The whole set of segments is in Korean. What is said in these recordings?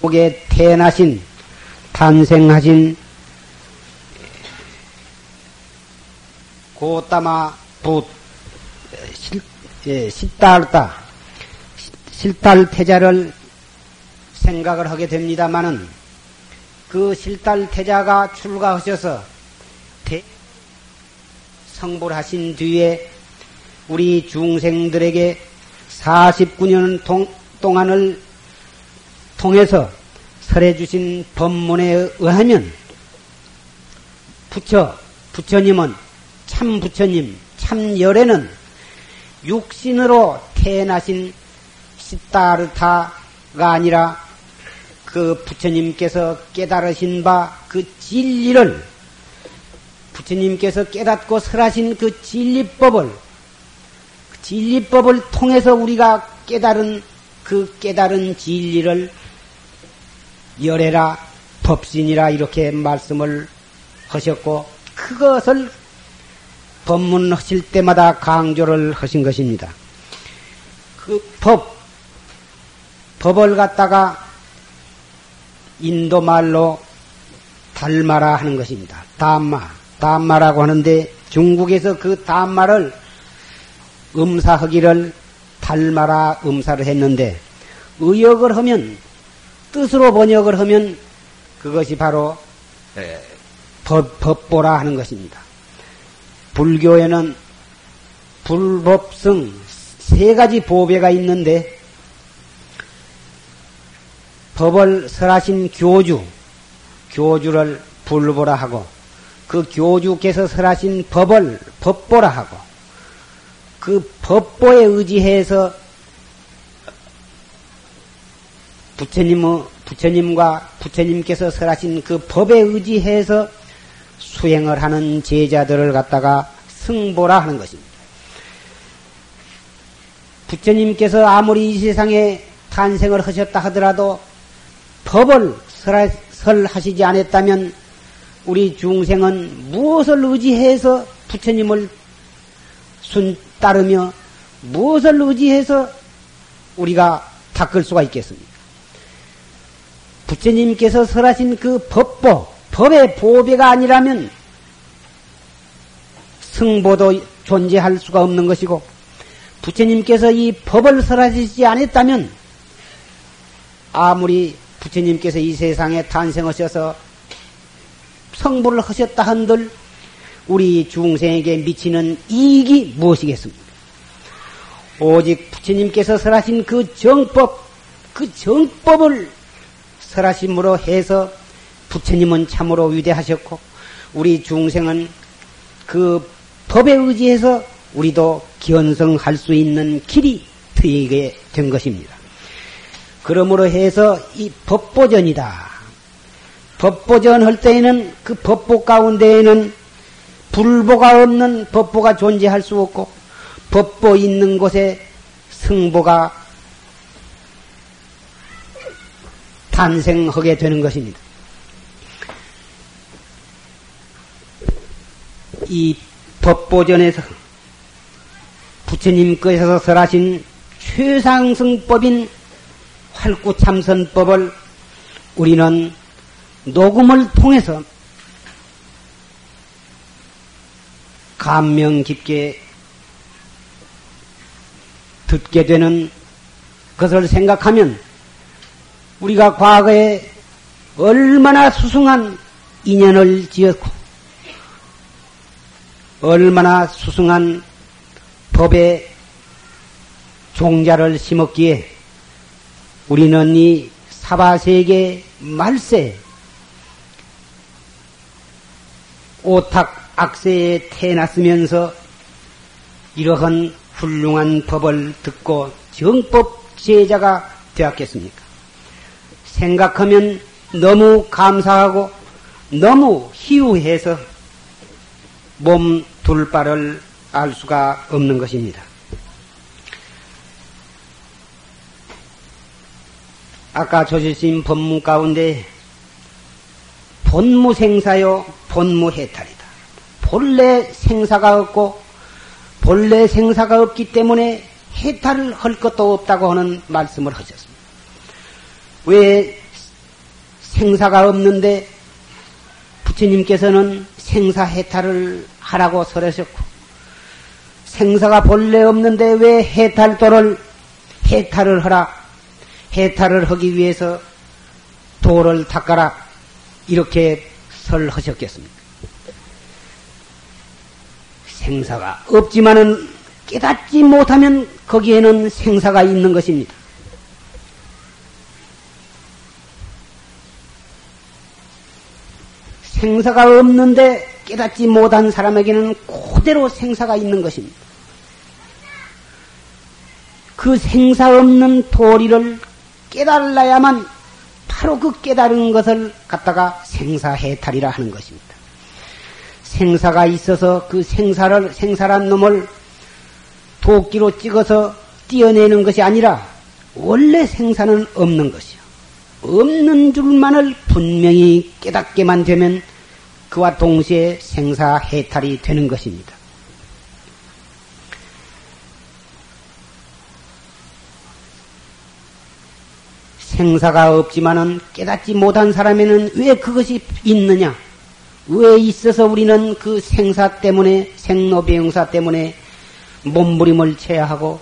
속에 태어나신 탄생하신 고따마 부 실, 예, 실달다 실달 태자를 생각을 하게 됩니다마는 그 실달 태자가 출가하셔서 대 성불하신 뒤에 우리 중생들에게 49년 동, 동안을 통해서 설해 주신 법문에 의하면 부처 부처님은 참 부처님 참 열애는 육신으로 태어나신 시타르타가 아니라 그 부처님께서 깨달으신 바 그 진리를 부처님께서 깨닫고 설하신 그 진리법을 그 진리법을 통해서 우리가 깨달은 그 깨달은 진리를 열애라 법신이라 이렇게 말씀을 하셨고 그것을 법문하실 때마다 강조를 하신 것입니다. 그 법, 법을 갖다가 인도 말로 달마라 하는 것입니다. 담마, 담마라고 하는데 중국에서 그 담마를 음사하기를 달마라 음사를 했는데 의역을 하면 뜻으로 번역을 하면 그것이 바로 법, 법보라 하는 것입니다. 불교에는 불법성 세 가지 보배가 있는데 법을 설하신 교주, 교주를 불보라 하고 그 교주께서 설하신 법을 법보라 하고 그 법보에 의지해서 부처님, 부처님과 부처님께서 설하신 그 법에 의지해서 수행을 하는 제자들을 갖다가 승보라 하는 것입니다. 부처님께서 아무리 이 세상에 탄생을 하셨다 하더라도 법을 설하시지 않았다면 우리 중생은 무엇을 의지해서 부처님을 순 따르며 무엇을 의지해서 우리가 닦을 수가 있겠습니까? 부처님께서 설하신 그 법보, 법의 보배가 아니라면 승보도 존재할 수가 없는 것이고 부처님께서 이 법을 설하시지 않았다면 아무리 부처님께서 이 세상에 탄생하셔서 성불을 하셨다 한들 우리 중생에게 미치는 이익이 무엇이겠습니까? 오직 부처님께서 설하신 그 정법, 그 정법을 설하심으로 해서 부처님은 참으로 위대하셨고 우리 중생은 그 법에 의지해서 우리도 견성할 수 있는 길이 트이게 된 것입니다. 그러므로 해서 이 법보전이다. 법보전 할 때에는 그 법보 가운데에는 불보가 없는 법보가 존재할 수 없고 법보 있는 곳에 승보가 탄생하게 되는 것입니다. 이 법보전에서 부처님께서 설하신 최상승법인 활구참선법을 우리는 녹음을 통해서 감명 깊게 듣게 되는 것을 생각하면 우리가 과거에 얼마나 수승한 인연을 지었고 얼마나 수승한 법의 종자를 심었기에 우리는 이 사바세계 말세 오탁 악세에 태어났으면서 이러한 훌륭한 법을 듣고 정법 제자가 되었겠습니까? 생각하면 너무 감사하고 너무 희우해서 몸 둘바를 알 수가 없는 것입니다. 아까 조실심 법문 가운데 본무생사요 본무해탈이다. 본래 생사가 없고 본래 생사가 없기 때문에 해탈을 할 것도 없다고 하는 말씀을 하셨습니다. 왜 생사가 없는데 부처님께서는 생사 해탈을 하라고 설하셨고 생사가 본래 없는데 왜 해탈도를 해탈을 하라 해탈을 하기 위해서 도를 닦아라 이렇게 설하셨겠습니까? 생사가 없지만은 깨닫지 못하면 거기에는 생사가 있는 것입니다. 생사가 없는데 깨닫지 못한 사람에게는 그대로 생사가 있는 것입니다. 그 생사 없는 도리를 깨달아야만 바로 그 깨달은 것을 갖다가 생사해탈이라 하는 것입니다. 생사가 있어서 그 생사를, 생사란 놈을 도끼로 찍어서 띄어내는 것이 아니라 원래 생사는 없는 것이요. 없는 줄만을 분명히 깨닫게만 되면 그와 동시에 생사해탈이 되는 것입니다. 생사가 없지만은 깨닫지 못한 사람에는 왜 그것이 있느냐? 왜 있어서 우리는 그 생사 때문에, 생로병사 때문에 몸부림을 쳐야 하고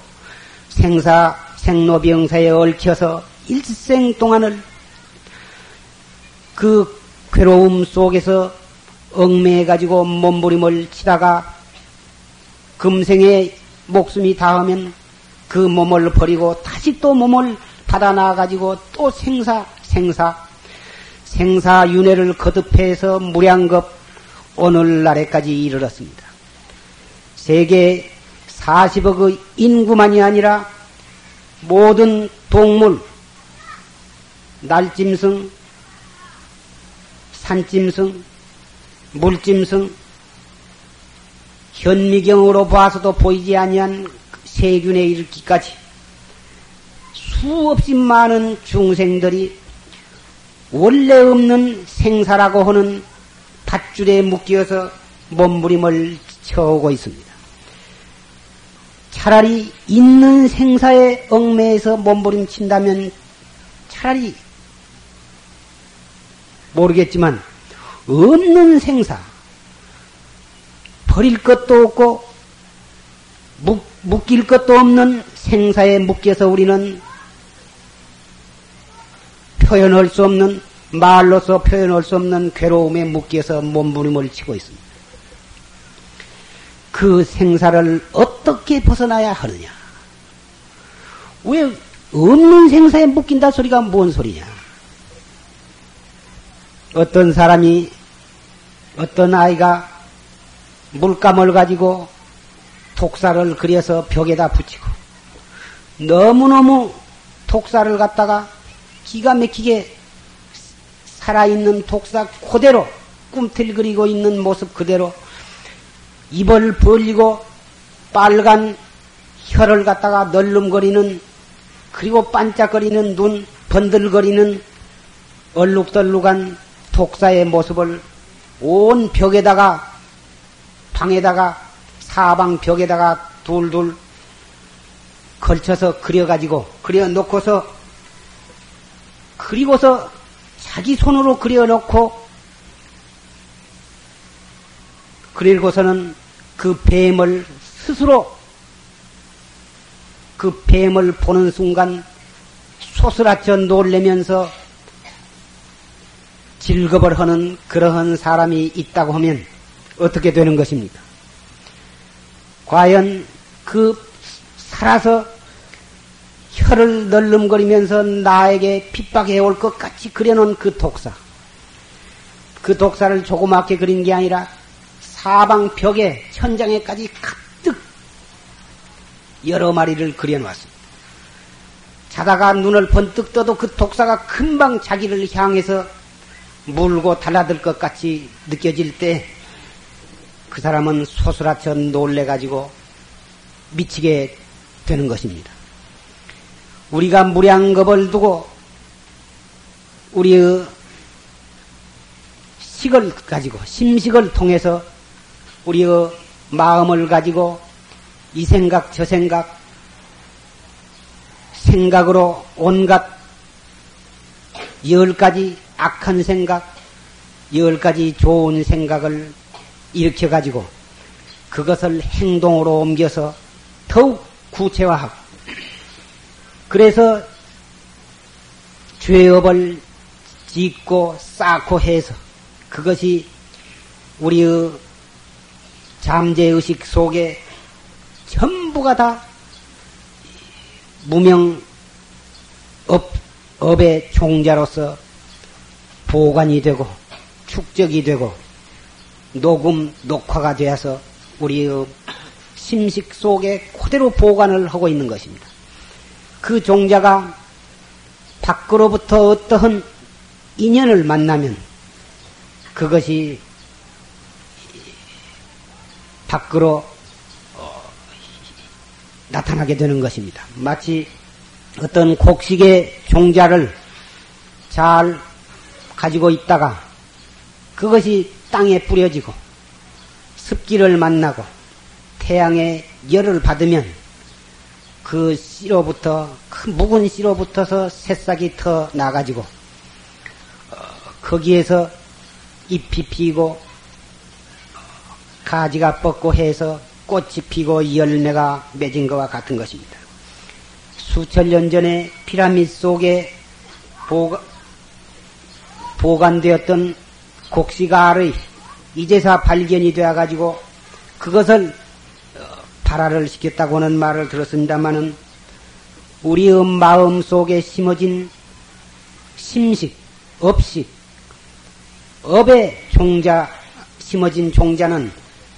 생사, 생로병사에 얽혀서 일생 동안을 그 괴로움 속에서 얽매가지고 몸부림을 치다가 금생에 목숨이 닿으면 그 몸을 버리고 다시 또 몸을 받아 나가지고 또 생사, 생사, 생사 윤회를 거듭해서 무량겁 오늘날에까지 이르렀습니다. 세계 40억의 인구만이 아니라 모든 동물, 날짐승, 산짐승, 물짐승, 현미경으로 봐서도 보이지 아니한 세균에 이르기까지 수없이 많은 중생들이 원래 없는 생사라고 하는 밧줄에 묶여서 몸부림을 쳐오고 있습니다. 차라리 있는 생사에 얽매여서 몸부림친다면 차라리 모르겠지만 없는 생사 버릴 것도 없고 묶, 묶일 것도 없는 생사에 묶여서 우리는 표현할 수 없는 말로서 표현할 수 없는 괴로움에 묶여서 몸부림을 치고 있습니다. 그 생사를 어떻게 벗어나야 하느냐? 왜 없는 생사에 묶인다 소리가 뭔 소리냐? 어떤 사람이 어떤 아이가 물감을 가지고 독사를 그려서 벽에다 붙이고 너무너무 독사를 갖다가 기가 막히게 살아있는 독사 그대로 꿈틀거리고 있는 모습 그대로 입을 벌리고 빨간 혀를 갖다가 널름거리는 그리고 반짝거리는 눈 번들거리는 얼룩덜룩한 독사의 모습을 온 벽에다가 방에다가 사방 벽에다가 둘둘 걸쳐서 그려가지고 그려놓고서 그리고서 자기 손으로 그려놓고 그리고서는 그 뱀을 스스로 그 뱀을 보는 순간 소스라쳐 놀래면서 즐겁을 하는 그러한 사람이 있다고 하면 어떻게 되는 것입니까? 과연 그 살아서 혀를 널름거리면서 나에게 핍박해 올 것 같이 그려놓은 그 독사. 그 독사를 조그맣게 그린 게 아니라 사방 벽에 천장에까지 가득 여러 마리를 그려놓았습니다. 자다가 눈을 번뜩 떠도 그 독사가 금방 자기를 향해서 물고 달라들 것 같이 느껴질 때 그 사람은 소스라쳐 놀래가지고 미치게 되는 것입니다. 우리가 무량겁을 두고 우리의 식을 가지고 심식을 통해서 우리의 마음을 가지고 이 생각 저 생각 생각으로 온갖 열 가지 악한 생각, 열 가지 좋은 생각을 일으켜가지고 그것을 행동으로 옮겨서 더욱 구체화하고 그래서 죄업을 짓고 쌓고 해서 그것이 우리의 잠재의식 속에 전부가 다 무명 업, 업의 종자로서 보관이 되고 축적이 되고 녹음, 녹화가 되어서 우리의 심식 속에 그대로 보관을 하고 있는 것입니다. 그 종자가 밖으로부터 어떠한 인연을 만나면 그것이 밖으로 어, 나타나게 되는 것입니다. 마치 어떤 곡식의 종자를 잘 가지고 있다가 그것이 땅에 뿌려지고 습기를 만나고 태양의 열을 받으면 그 씨로부터 그 묵은 씨로부터서 새싹이 터 나가지고 어, 거기에서 잎이 피고 가지가 뻗고 해서 꽃이 피고 열매가 맺은 것과 같은 것입니다. 수천 년 전에 피라미드 속에 보관, 보관되었던 곡식알의 이제사 발견이 되어가지고 그것을 어, 발화를 시켰다고는 말을 들었습니다마는 우리의 마음 속에 심어진 심식, 업식, 업의 종자, 심어진 종자는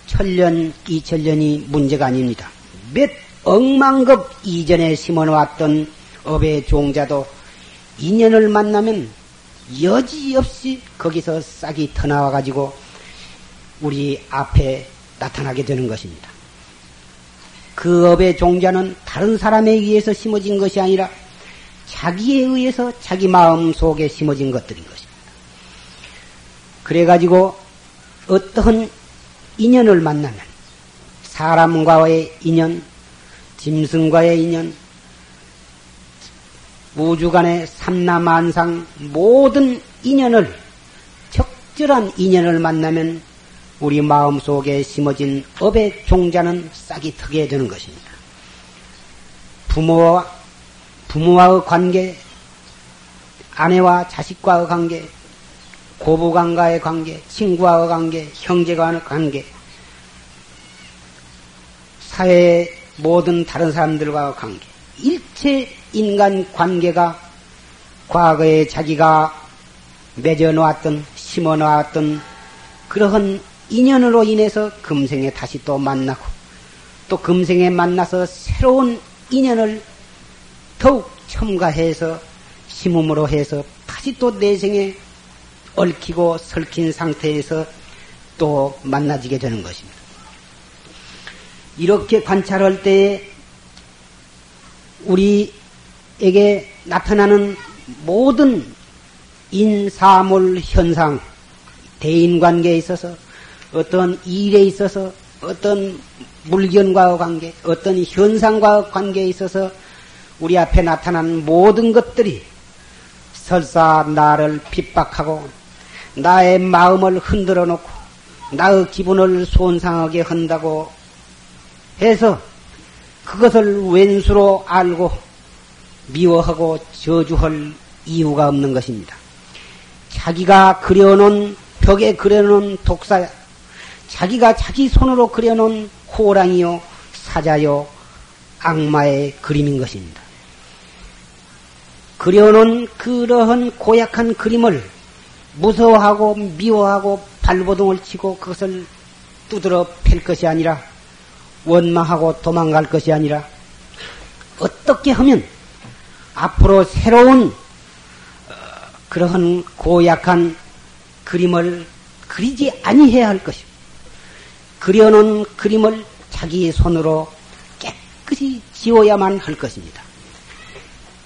천년, 이천년이 문제가 아닙니다. 몇 억만급 이전에 심어놓았던 업의 종자도 인연을 만나면 여지없이 거기서 싹이 터나와 가지고 우리 앞에 나타나게 되는 것입니다. 그 업의 종자는 다른 사람에 의해서 심어진 것이 아니라 자기에 의해서 자기 마음 속에 심어진 것들인 것입니다. 그래가지고 어떠한 인연을 만나면 사람과의 인연, 짐승과의 인연, 우주간의 삼라만상 모든 인연을 적절한 인연을 만나면 우리 마음 속에 심어진 업의 종자는 싹이 트게 되는 것입니다. 부모와 부모와의 관계, 아내와 자식과의 관계, 고부간과의 관계, 친구와의 관계, 형제와의 관계, 사회의 모든 다른 사람들과의 관계, 일체 인간 관계가 과거에 자기가 맺어놓았던, 심어놓았던 그러한 인연으로 인해서 금생에 다시 또 만나고, 또 금생에 만나서 새로운 인연을 더욱 첨가해서 심음으로 해서 다시 또 내생에 얽히고 설킨 상태에서 또 만나지게 되는 것입니다. 이렇게 관찰할 때에 우리 에게 나타나는 모든 인사물 현상, 대인 관계에 있어서 어떤 일에 있어서 어떤 물건과의 관계, 어떤 현상과의 관계에 있어서 우리 앞에 나타나는 모든 것들이 설사 나를 핍박하고 나의 마음을 흔들어 놓고 나의 기분을 손상하게 한다고 해서 그것을 왼수로 알고 미워하고 저주할 이유가 없는 것입니다. 자기가 그려놓은 벽에 그려놓은 독사야. 자기가 자기 손으로 그려놓은 호랑이요, 사자요, 악마의 그림인 것입니다. 그려놓은 그러한 고약한 그림을 무서워하고 미워하고 발버둥을 치고 그것을 두드러 팰 것이 아니라 원망하고 도망갈 것이 아니라 어떻게 하면 앞으로 새로운 어, 그러한 고약한 그림을 그리지 아니해야 할 것이고 그려놓은 그림을 자기 손으로 깨끗이 지워야만 할 것입니다.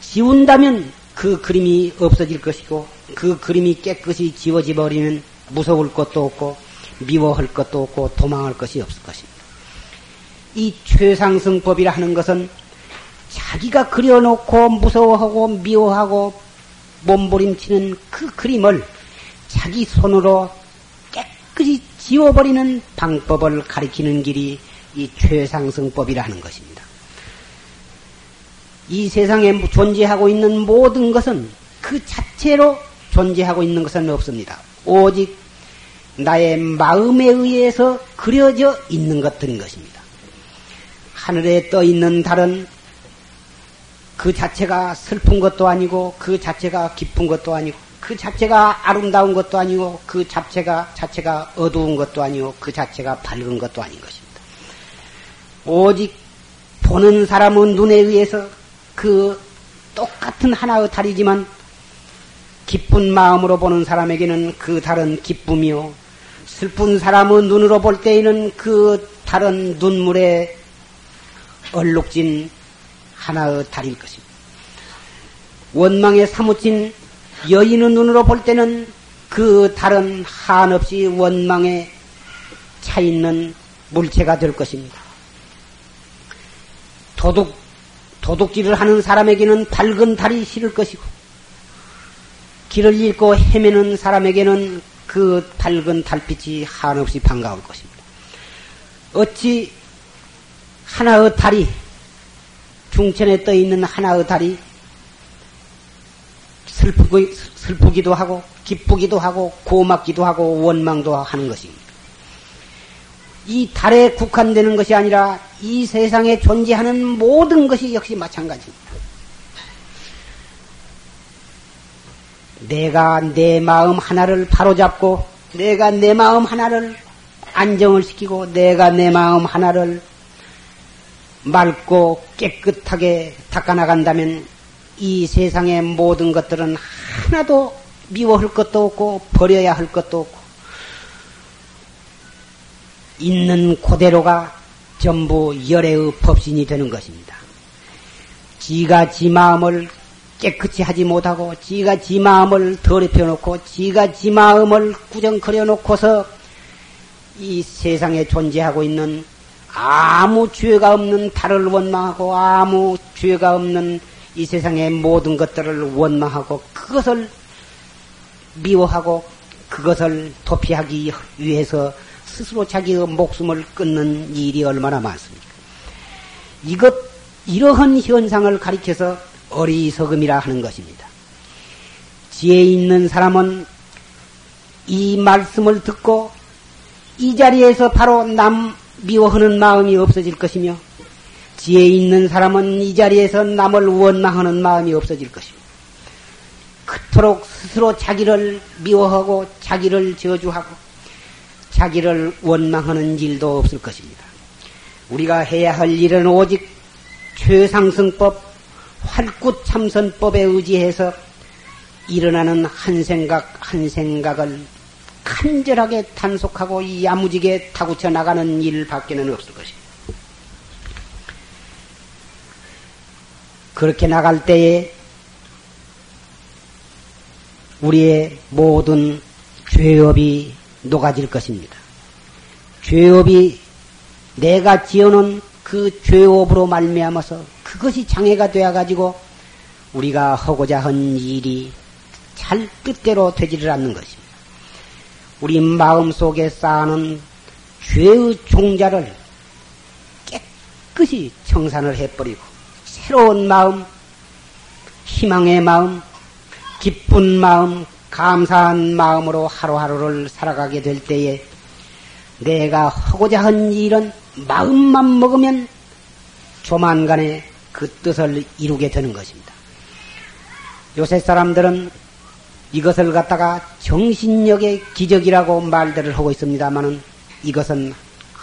지운다면 그 그림이 없어질 것이고 그 그림이 깨끗이 지워져 버리면 무서울 것도 없고 미워할 것도 없고 도망할 것이 없을 것입니다. 이 최상승법이라 하는 것은 자기가 그려놓고 무서워하고 미워하고 몸부림치는 그 그림을 자기 손으로 깨끗이 지워버리는 방법을 가리키는 길이 이 최상승법이라 하는 것입니다. 이 세상에 존재하고 있는 모든 것은 그 자체로 존재하고 있는 것은 없습니다. 오직 나의 마음에 의해서 그려져 있는 것들인 것입니다. 하늘에 떠 있는 달은 그 자체가 슬픈 것도 아니고 그 자체가 기쁜 것도 아니고 그 자체가 아름다운 것도 아니고 그 자체가 자체가 어두운 것도 아니고 그 자체가 밝은 것도 아닌 것입니다. 오직 보는 사람은 눈에 의해서 그 똑같은 하나의 달이지만 기쁜 마음으로 보는 사람에게는 그 달은 기쁨이요. 슬픈 사람은 눈으로 볼 때에는 그 달은 눈물에 얼룩진 하나의 달일 것입니다. 원망에 사무친 여인의 눈으로 볼 때는 그 달은 한없이 원망에 차 있는 물체가 될 것입니다. 도둑, 도둑질을 하는 사람에게는 밝은 달이 싫을 것이고, 길을 잃고 헤매는 사람에게는 그 밝은 달빛이 한없이 반가울 것입니다. 어찌 하나의 달이 중천에 떠 있는 하나의 달이 슬프기, 슬프기도 하고 기쁘기도 하고 고맙기도 하고 원망도 하는 것입니다. 이 달에 국한되는 것이 아니라 이 세상에 존재하는 모든 것이 역시 마찬가지입니다. 내가 내 마음 하나를 바로잡고 내가 내 마음 하나를 안정을 시키고 내가 내 마음 하나를 맑고 깨끗하게 닦아나간다면 이 세상의 모든 것들은 하나도 미워할 것도 없고 버려야 할 것도 없고 있는 그대로가 전부 열애의 법신이 되는 것입니다. 지가 지 마음을 깨끗이 하지 못하고 지가 지 마음을 더럽혀 놓고 지가 지 마음을 구정거려 놓고서 이 세상에 존재하고 있는 아무 죄가 없는 달을 원망하고 아무 죄가 없는 이 세상의 모든 것들을 원망하고 그것을 미워하고 그것을 도피하기 위해서 스스로 자기의 목숨을 끊는 일이 얼마나 많습니까? 이것, 이러한 현상을 가리켜서 어리석음이라 하는 것입니다. 지혜 있는 사람은 이 말씀을 듣고 이 자리에서 바로 남 미워하는 마음이 없어질 것이며 지혜 있는 사람은 이 자리에서 남을 원망하는 마음이 없어질 것입니다. 그토록 스스로 자기를 미워하고 자기를 저주하고 자기를 원망하는 일도 없을 것입니다. 우리가 해야 할 일은 오직 최상승법, 활구참선법에 의지해서 일어나는 한 생각 한 생각을 간절하게 단속하고 야무지게 타구쳐 나가는 일밖에는 없을 것입니다. 그렇게 나갈 때에 우리의 모든 죄업이 녹아질 것입니다. 죄업이 내가 지어놓은 그 죄업으로 말미암아서 그것이 장애가 되어 가지고 우리가 하고자 한 일이 잘 뜻대로 되지를 않는 것입니다. 우리 마음 속에 쌓아놓은 죄의 종자를 깨끗이 청산을 해버리고 새로운 마음, 희망의 마음, 기쁜 마음, 감사한 마음으로 하루하루를 살아가게 될 때에 내가 하고자 한 일은 마음만 먹으면 조만간에 그 뜻을 이루게 되는 것입니다. 요새 사람들은 이것을 갖다가 정신력의 기적이라고 말들을 하고 있습니다만은 이것은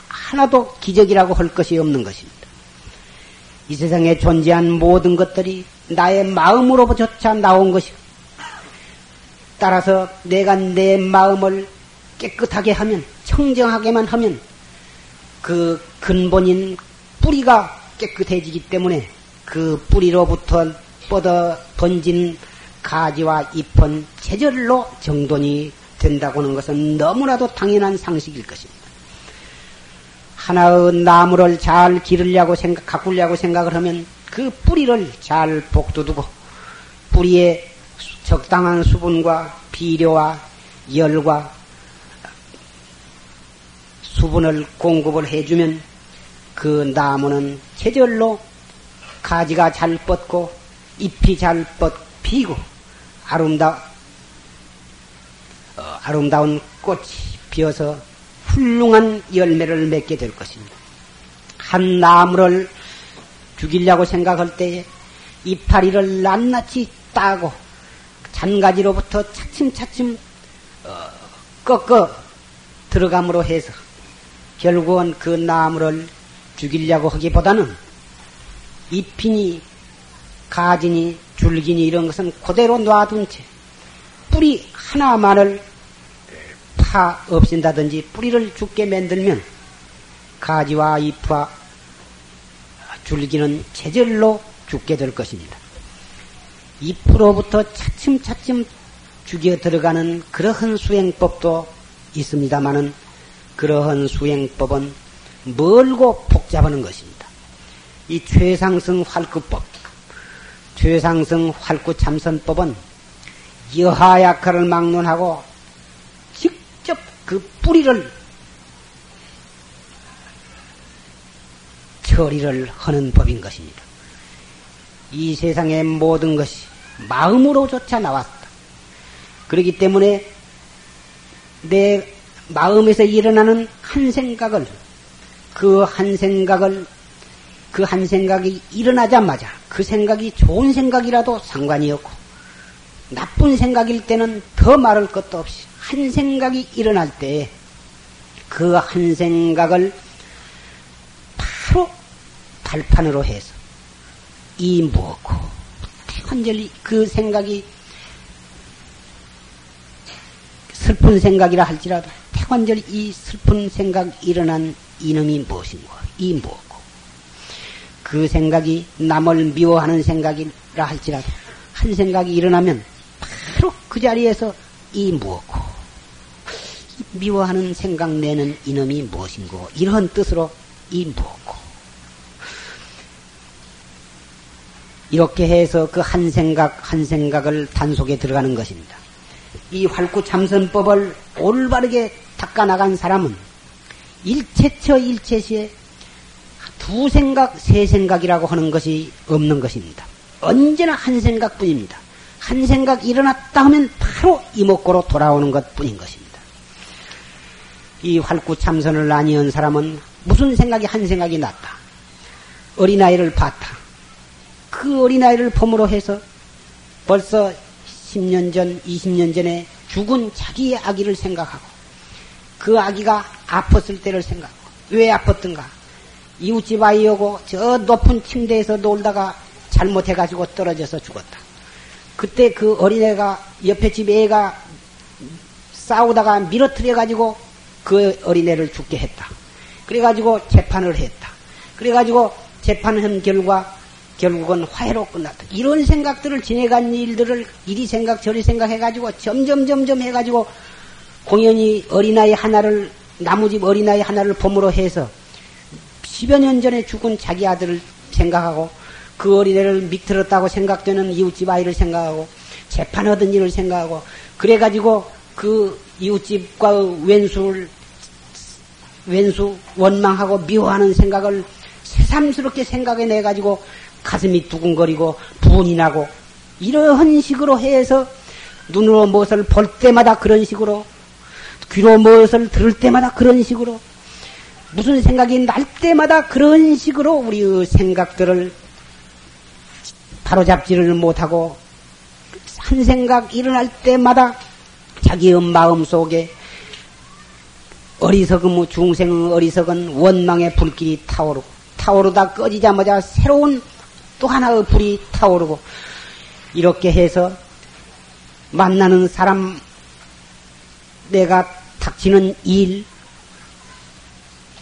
하나도 기적이라고 할 것이 없는 것입니다. 이 세상에 존재한 모든 것들이 나의 마음으로부터 나온 것이고, 따라서 내가 내 마음을 깨끗하게 하면, 청정하게만 하면, 그 근본인 뿌리가 깨끗해지기 때문에 그 뿌리로부터 뻗어 던진 가지와 잎은 체절로 정돈이 된다고 하는 것은 너무나도 당연한 상식일 것입니다. 하나의 나무를 잘 기르려고 생각, 가꾸려고 생각을 하면 그 뿌리를 잘 복두두고 뿌리에 적당한 수분과 비료와 열과 수분을 공급을 해주면 그 나무는 제절로 가지가 잘 뻗고 잎이 잘 뻗, 피고 아름다, 어, 아름다운 꽃이 피어서 훌륭한 열매를 맺게 될 것입니다. 한 나무를 죽이려고 생각할 때에 이파리를 낱낱이 따고 잔가지로부터 차츰차츰 어, 꺾어 들어감으로 해서 결국은 그 나무를 죽이려고 하기보다는 잎이니 가지니 줄기니 이런 것은 그대로 놔둔 채 뿌리 하나만을 파 없앤다든지 뿌리를 죽게 만들면 가지와 잎과 줄기는 제절로 죽게 될 것입니다. 잎으로부터 차츰차츰 죽여 들어가는 그러한 수행법도 있습니다마는 그러한 수행법은 멀고 복잡하는 것입니다. 이 최상승 활구법, 최상승 활구 참선법은 여하약화를 막론하고 직접 그 뿌리를 처리를 하는 법인 것입니다. 이 세상의 모든 것이 마음으로조차 나왔다. 그렇기 때문에 내 마음에서 일어나는 한 생각을 그 한 생각을 그 한 생각이 일어나자마자 그 생각이 좋은 생각이라도 상관이 없고 나쁜 생각일 때는 더 말할 것도 없이 한 생각이 일어날 때 그 한 생각을 바로 발판으로 해서 이 무엇고 완전히 그 생각이 슬픈 생각이라 할지라도 태관절이 이 슬픈 생각 일어난 이놈이 무엇인고 이 무엇고 그 생각이 남을 미워하는 생각이라 할지라도 한 생각이 일어나면 바로 그 자리에서 이 무엇고 미워하는 생각 내는 이놈이 무엇인고 이런 뜻으로 이 무엇고 이렇게 해서 그 한 생각 한 생각을 단속에 들어가는 것입니다. 이 활구 참선법을 올바르게 닦아나간 사람은 일체처 일체시에 두 생각, 세 생각이라고 하는 것이 없는 것입니다. 언제나 한 생각뿐입니다. 한 생각 일어났다 하면 바로 이목구로 돌아오는 것 뿐인 것입니다. 이 활구 참선을 아니한 사람은 무슨 생각이 한 생각이 났다. 어린아이를 봤다. 그 어린아이를 봄으로 해서 벌써 10년 전, 20년 전에 죽은 자기의 아기를 생각하고 그 아기가 아팠을 때를 생각하고 왜 아팠던가? 이웃집 아이하고 저 높은 침대에서 놀다가 잘못해가지고 떨어져서 죽었다. 그때 그 어린애가 옆에 집 애가 싸우다가 밀어뜨려가지고 그 어린애를 죽게 했다. 그래가지고 재판을 했다. 그래가지고 재판한 결과 결국은 화해로 끝났다. 이런 생각들을 지내간 일들을 이리 생각 저리 생각해가지고 점점 점점 해가지고 공연히 어린아이 하나를 나무집 어린아이 하나를 봄으로 해서 10여 년 전에 죽은 자기 아들을 생각하고 그 어린애를 밑들었다고 생각되는 이웃집 아이를 생각하고 재판하던 일을 생각하고 그래가지고 그 이웃집과 왼수를 왼수 원망하고 미워하는 생각을 새삼스럽게 생각해 내 가지고 가슴이 두근거리고 분이 나고 이러한 식으로 해서 눈으로 무엇을 볼 때마다 그런 식으로 귀로 무엇을 들을 때마다 그런 식으로 무슨 생각이 날 때마다 그런 식으로 우리의 생각들을 바로잡지를 못하고 한 생각 일어날 때마다 자기의 마음 속에 어리석음 중생의 어리석은 원망의 불길이 타오르고 타오르다 꺼지자마자 새로운 또 하나의 불이 타오르고 이렇게 해서 만나는 사람 내가 닥치는 일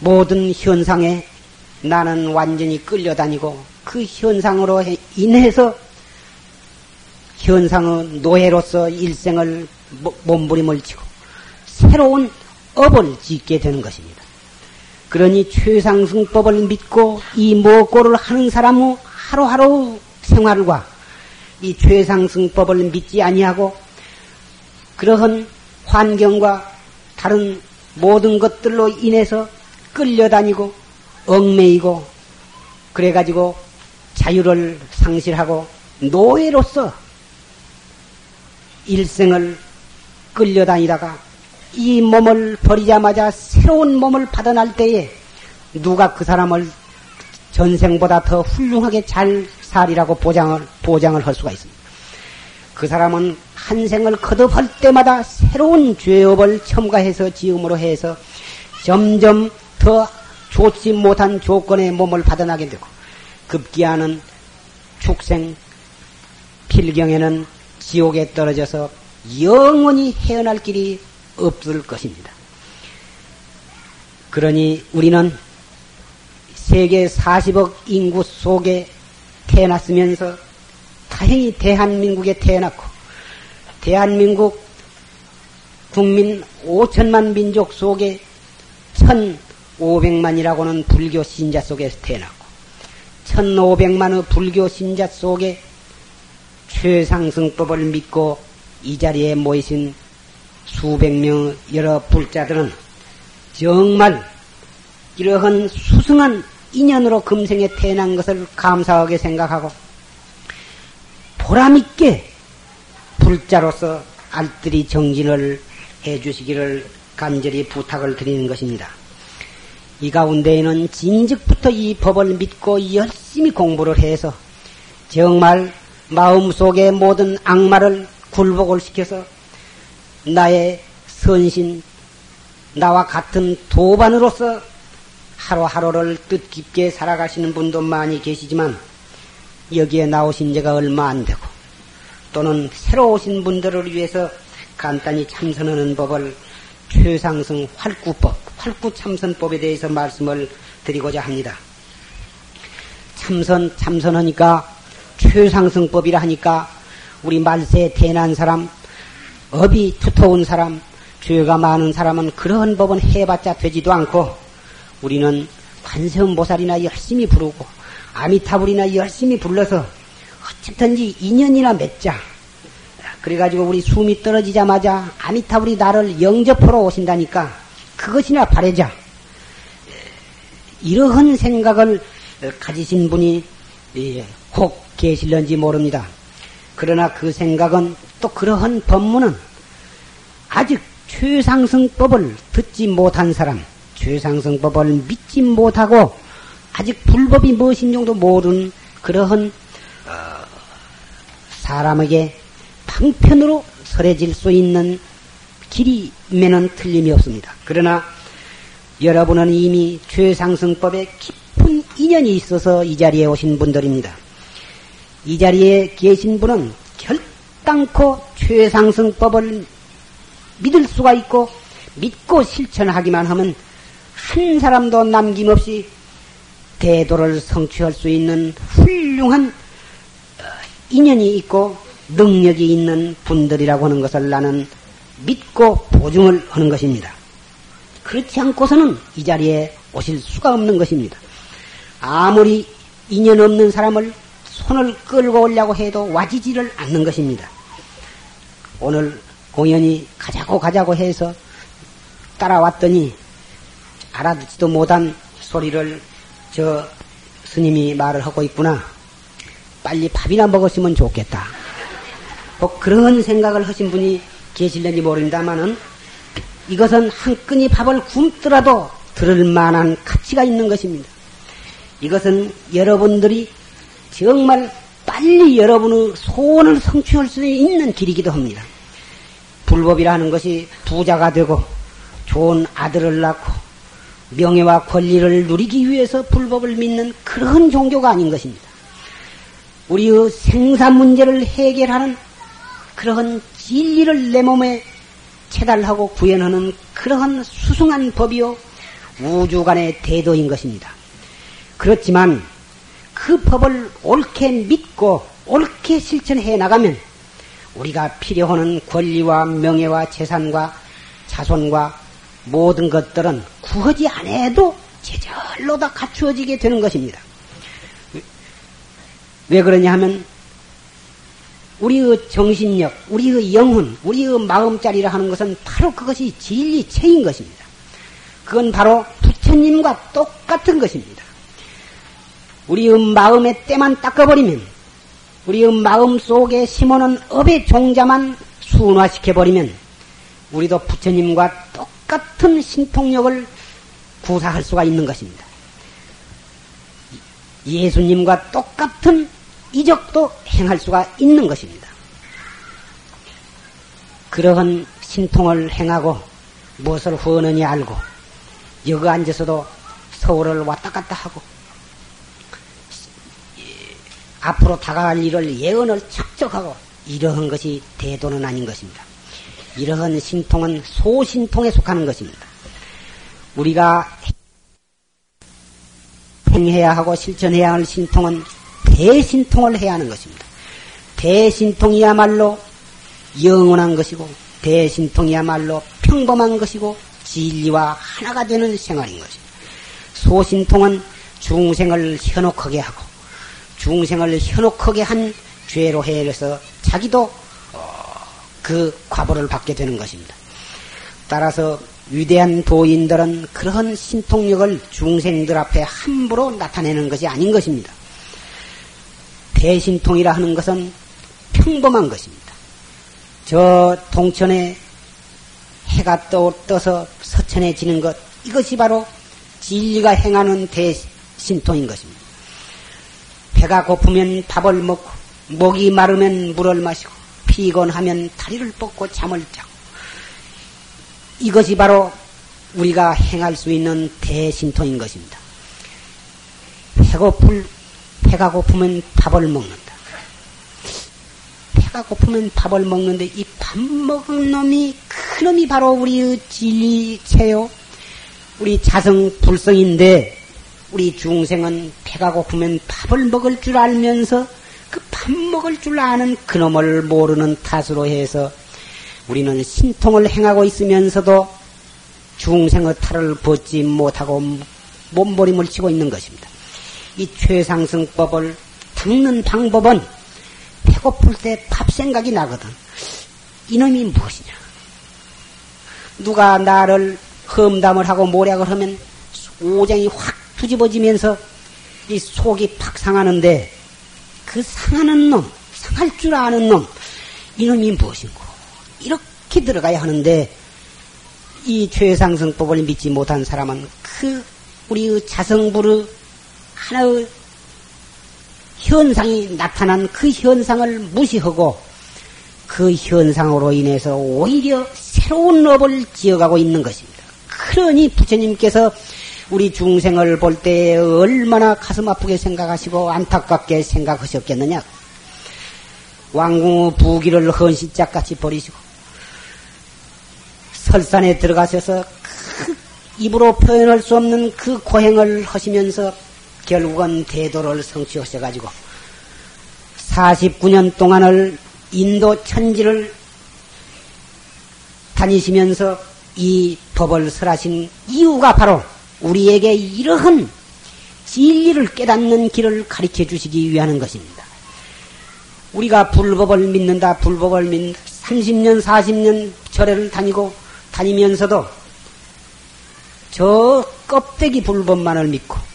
모든 현상에 나는 완전히 끌려다니고 그 현상으로 인해서 현상의 노예로서 일생을 몸부림을 치고 새로운 업을 짓게 되는 것입니다. 그러니 최상승법을 믿고 이 모고를 하는 사람의 하루하루 생활과 이 최상승법을 믿지 아니하고 그러한 환경과 다른 모든 것들로 인해서 끌려다니고 얽매이고 그래가지고 자유를 상실하고 노예로서 일생을 끌려다니다가 이 몸을 버리자마자 새로운 몸을 받아날 때에 누가 그 사람을 전생보다 더 훌륭하게 잘 살이라고 보장을, 보장을 할 수가 있습니다. 그 사람은 한 생을 거듭할 때마다 새로운 죄업을 첨가해서 지음으로 해서 점점 더 좋지 못한 조건의 몸을 받아나게 되고 급기야는 축생 필경에는 지옥에 떨어져서 영원히 헤어날 길이 없을 것입니다. 그러니 우리는 세계 40억 인구 속에 태어났으면서 다행히 대한민국에 태어났고 대한민국 국민 5천만 민족 속에 1,500만이라고는 불교 신자 속에서 태어났고 1,500만의 불교 신자 속에 최상승법을 믿고 이 자리에 모이신 수백 명 여러 불자들은 정말 이러한 수승한 인연으로 금생에 태어난 것을 감사하게 생각하고 보람있게 불자로서 알뜰히 정진을 해 주시기를 간절히 부탁을 드리는 것입니다. 이 가운데에는 진즉부터 이 법을 믿고 열심히 공부를 해서 정말 마음속의 모든 악마를 굴복을 시켜서 나의 선신, 나와 같은 도반으로서 하루하루를 뜻깊게 살아가시는 분도 많이 계시지만 여기에 나오신 지가 얼마 안 되고 또는 새로 오신 분들을 위해서 간단히 참선하는 법을 최상승 활구법, 활구참선법에 대해서 말씀을 드리고자 합니다. 참선, 참선하니까 최상승법이라 하니까 우리 말세에 태어난 사람, 업이 두터운 사람, 죄가 많은 사람은 그런 법은 해봤자 되지도 않고 우리는 관세음보살이나 열심히 부르고 아미타불이나 열심히 불러서 어쨌든지 인연이나 맺자. 그래가지고 우리 숨이 떨어지자마자 아미타불이 나를 영접하러 오신다니까 그것이나 바래자. 이러한 생각을 가지신 분이 혹 계실런지 모릅니다. 그러나 그 생각은 또 그러한 법문은 아직 최상승법을 듣지 못한 사람, 최상승법을 믿지 못하고 아직 불법이 무엇인 정도 모르는 그러한 어, 사람에게 방편으로 설해질 수 있는 길이면은 틀림이 없습니다. 그러나 여러분은 이미 최상승법에 깊은 인연이 있어서 이 자리에 오신 분들입니다. 이 자리에 계신 분은 결단코 최상승법을 믿을 수가 있고 믿고 실천하기만 하면 한 사람도 남김없이 대도를 성취할 수 있는 훌륭한 어, 인연이 있고 능력이 있는 분들이라고 하는 것을 나는 믿고 보증을 하는 것입니다. 그렇지 않고서는 이 자리에 오실 수가 없는 것입니다. 아무리 인연 없는 사람을 손을 끌고 오려고 해도 와지지를 않는 것입니다. 오늘 공연이 가자고 가자고 해서 따라왔더니 알아듣지도 못한 소리를 저 스님이 말을 하고 있구나. 빨리 밥이나 먹었으면 좋겠다. 뭐 그런 생각을 하신 분이 계실는지 모릅니다만은 이것은 한 끈이 밥을 굶더라도 들을 만한 가치가 있는 것입니다. 이것은 여러분들이 정말 빨리 여러분의 소원을 성취할 수 있는 길이기도 합니다. 불법이라는 것이 부자가 되고 좋은 아들을 낳고 명예와 권리를 누리기 위해서 불법을 믿는 그런 종교가 아닌 것입니다. 우리의 생사 문제를 해결하는 그러한 진리를 내 몸에 체달하고 구현하는 그러한 수승한 법이요 우주간의 대도인 것입니다. 그렇지만 그 법을 옳게 믿고 옳게 실천해 나가면 우리가 필요하는 권리와 명예와 재산과 자손과 모든 것들은 구하지 않아도 제절로 다 갖추어지게 되는 것입니다. 왜 그러냐 하면 우리의 정신력, 우리의 영혼, 우리의 마음자리라 하는 것은 바로 그것이 진리체인 것입니다. 그건 바로 부처님과 똑같은 것입니다. 우리의 마음의 때만 닦아버리면, 우리의 마음 속에 심어놓은 업의 종자만 순화시켜버리면, 우리도 부처님과 똑같은 신통력을 구사할 수가 있는 것입니다. 예수님과 똑같은 이적도 행할 수가 있는 것입니다. 그러한 신통을 행하고 무엇을 후원하니 알고 여기 앉아서도 서울을 왔다 갔다 하고 앞으로 다가갈 일을 예언을 척척하고 이러한 것이 대도는 아닌 것입니다. 이러한 신통은 소신통에 속하는 것입니다. 우리가 행해야 하고 실천해야 할 신통은 대신통을 해야 하는 것입니다. 대신통이야말로 영원한 것이고 대신통이야말로 평범한 것이고 진리와 하나가 되는 생활인 것입니다. 소신통은 중생을 현혹하게 하고 중생을 현혹하게 한 죄로 해서 자기도 그 과보를 받게 되는 것입니다. 따라서 위대한 도인들은 그런 신통력을 중생들 앞에 함부로 나타내는 것이 아닌 것입니다. 대신통이라 하는 것은 평범한 것입니다. 저 동천에 해가 떠, 떠서 서천해지는 것, 이것이 바로 진리가 행하는 대신통인 것입니다. 배가 고프면 밥을 먹고, 목이 마르면 물을 마시고, 피곤하면 다리를 뻗고 잠을 자고 이것이 바로 우리가 행할 수 있는 대신통인 것입니다. 배고플 배가 고프면 밥을 먹는다. 배가 고프면 밥을 먹는데 이 밥 먹은 놈이 그 놈이 바로 우리의 진리체요. 우리 자성 불성인데 우리 중생은 배가 고프면 밥을 먹을 줄 알면서 밥 먹을 줄 아는 그놈을 모르는 탓으로 해서 우리는 신통을 행하고 있으면서도 중생의 탈을 벗지 못하고 몸부림을 치고 있는 것입니다. 이 최상승법을 닦는 방법은 배고플 때 밥 생각이 나거든. 이놈이 무엇이냐? 누가 나를 험담을 하고 모략을 하면 오장이 확 뒤집어지면서 이 속이 팍 상하는데 그 상하는 놈, 상할 줄 아는 놈, 이놈이 무엇인고? 이렇게 들어가야 하는데, 이 최상승법을 믿지 못한 사람은 그 우리의 자성부의 하나의 현상이 나타난 그 현상을 무시하고 그 현상으로 인해서 오히려 새로운 업을 지어가고 있는 것입니다. 그러니 부처님께서 우리 중생을 볼 때 얼마나 가슴 아프게 생각하시고 안타깝게 생각하셨겠느냐. 왕궁의 부기를 헌신짝같이 버리시고 설산에 들어가셔서 그 입으로 표현할 수 없는 그 고행을 하시면서 결국은 대도를 성취하셔가지고 49년 동안을 인도 천지를 다니시면서 이 법을 설하신 이유가 바로 우리에게 이러한 진리를 깨닫는 길을 가르쳐 주시기 위한 것입니다. 우리가 불법을 믿는다, 불법을 믿 30년, 40년 절에를 다니고 다니면서도 저 껍데기 불법만을 믿고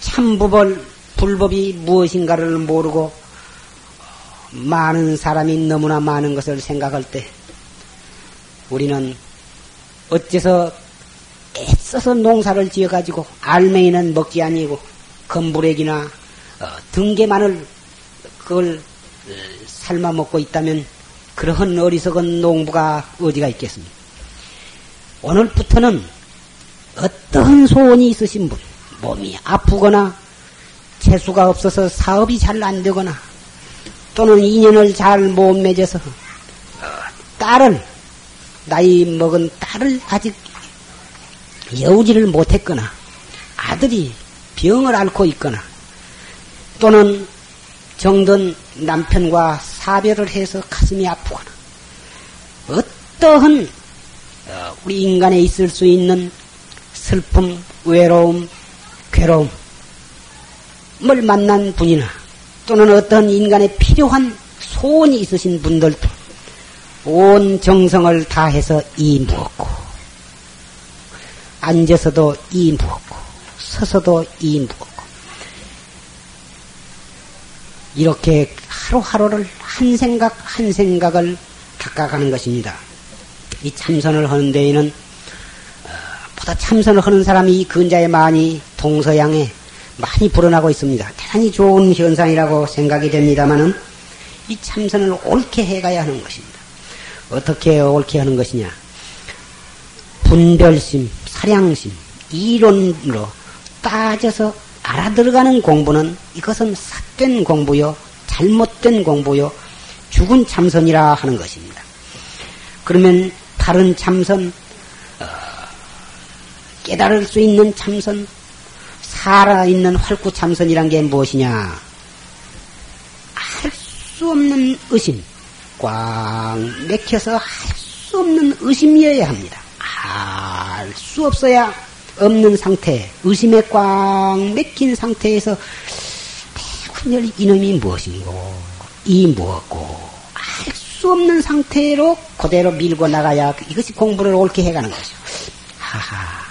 참법을 불법이 무엇인가를 모르고 많은 사람이 너무나 많은 것을 생각할 때 우리는 어째서 애써서 농사를 지어가지고 알맹이는 먹지 아니고 건부렉이나 어, 등개만을 그걸 어, 삶아 먹고 있다면 그러한 어리석은 농부가 어디가 있겠습니까? 오늘부터는 어떤 소원이 있으신 분, 몸이 아프거나 재수가 없어서 사업이 잘 안 되거나 또는 인연을 잘 못 맺어서 어, 딸을 나이 먹은 딸을 아직 여우지를 못했거나 아들이 병을 앓고 있거나 또는 정든 남편과 사별을 해서 가슴이 아프거나 어떠한 어, 우리 인간에 있을 수 있는 슬픔, 외로움, 괴로움을 만난 분이나 또는 어떤 인간에 필요한 소원이 있으신 분들도 온 정성을 다해서 이 무었고 앉아서도 이 무었고 서서도 이 무었고 이렇게 하루하루를 한 생각 한 생각을 닦아가는 것입니다. 이 참선을 하는 데에는 어, 보다 참선을 하는 사람이 이 근자에 많이 동서양에 많이 불어나고 있습니다. 대단히 좋은 현상이라고 생각이 됩니다만은 이 참선을 옳게 해가야 하는 것입니다. 어떻게 옳게 하는 것이냐? 분별심, 사량심, 이론으로 따져서 알아들어가는 공부는 이것은 삿된 공부요, 잘못된 공부요, 죽은 참선이라 하는 것입니다. 그러면 바른 참선, 어, 깨달을 수 있는 참선, 살아있는 활구 참선이란 게 무엇이냐? 할 수 없는 의심, 꽉 맥혀서 할 수 없는 의심이어야 합니다. 할수 없어야 없는 상태, 의심에 꽉 맥힌 상태에서 대군열 이놈이 무엇인고, 이 무엇고, 알 수 없는 상태로 그대로 밀고 나가야 이것이 공부를 옳게 해가는 것이죠. 하하.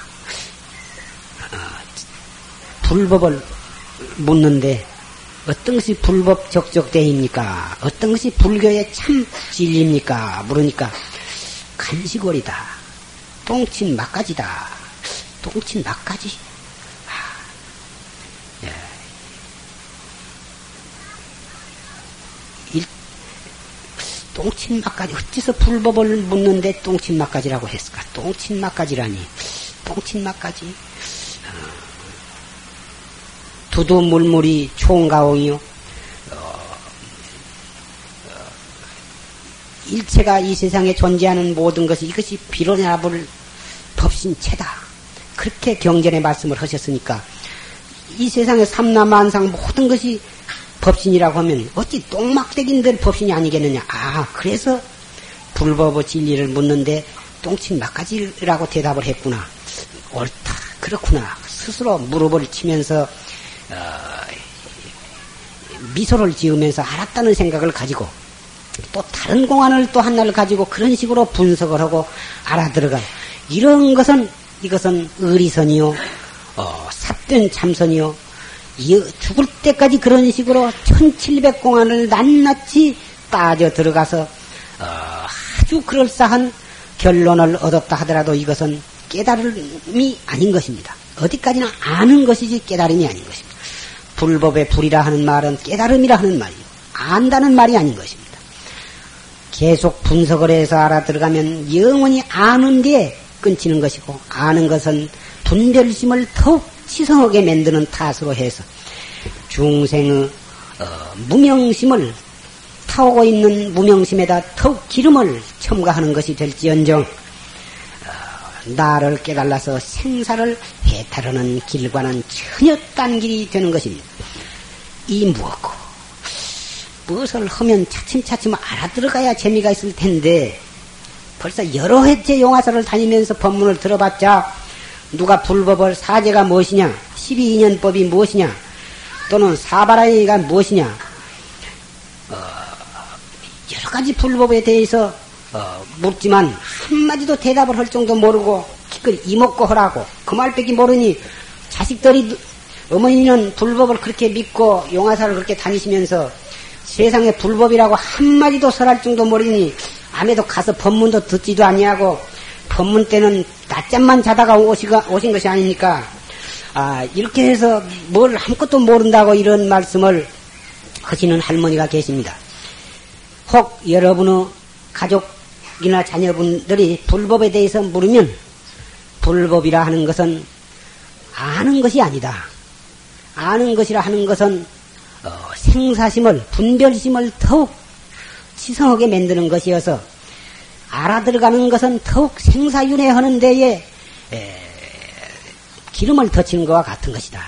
불법을 묻는데 어떤 것이 불법 적적대입니까? 어떤 것이 불교의 참 진리입니까? 물으니까 간식거리다. 똥친 막가지다. 똥친 막가지. 아, 예. 일, 똥친 막가지. 어째서 불법을 묻는데 똥친 막가지라고 했을까? 똥친 막가지라니. 똥친 막가지. 두두물물이 총가옹이요. 어, 어, 일체가 이 세상에 존재하는 모든 것이 이것이 비로냐불 법신체다. 그렇게 경전의 말씀을 하셨으니까 이 세상의 삼라만상 모든 것이 법신이라고 하면 어찌 똥막대기인들 법신이 아니겠느냐. 아 그래서 불법의 진리를 묻는데 똥친 막가지라고 대답을 했구나. 옳다. 그렇구나. 스스로 무릎을 치면서 어, 미소를 지으면서 알았다는 생각을 가지고 또 다른 공안을 또 하나를 가지고 그런 식으로 분석을 하고 알아들어가 이런 것은 이것은 의리선이요 어, 삿된 참선이요 죽을 때까지 그런 식으로 1700 공안을 낱낱이 따져 들어가서 어, 아주 그럴싸한 결론을 얻었다 하더라도 이것은 깨달음이 아닌 것입니다. 어디까지나 아는 것이지 깨달음이 아닌 것입니다. 불법의 불이라 하는 말은 깨달음이라 하는 말이요. 안다는 말이 아닌 것입니다. 계속 분석을 해서 알아들어가면 영원히 아는 데 끊치는 것이고 아는 것은 분별심을 더욱 치성하게 만드는 탓으로 해서 중생의 어, 무명심을 타오고 있는 무명심에다 더욱 기름을 첨가하는 것이 될지언정 나를 깨달아서 생사를 해탈하는 길과는 전혀 딴 길이 되는 것입니다. 이 무엇고? 무엇을 하면 차츰차츰 알아들어가야 재미가 있을 텐데 벌써 여러 해째 용화사를 다니면서 법문을 들어봤자 누가 불법을 사제가 무엇이냐 12인연법이 무엇이냐 또는 사바라이가 무엇이냐 어, 여러 가지 불법에 대해서 어, 묻지만 한마디도 대답을 할 정도 모르고 기껏 이먹고 하라고 그 말밖에 모르니 자식들이 어머니는 불법을 그렇게 믿고 용화사를 그렇게 다니시면서 세상에 불법이라고 한마디도 설할 정도 모르니 아에도 가서 법문도 듣지도 아니하고 법문 때는 낮잠만 자다가 오시가, 오신 것이 아닙니까? 아, 이렇게 해서 뭘 아무것도 모른다고 이런 말씀을 하시는 할머니가 계십니다. 혹 여러분의 가족 이나 자녀분들이 불법에 대해서 물으면 불법이라 하는 것은 아는 것이 아니다. 아는 것이라 하는 것은 어, 생사심을 분별심을 더욱 지성하게 만드는 것이어서 알아들어가는 것은 더욱 생사윤회하는 데에 에, 기름을 터치는 것과 같은 것이다.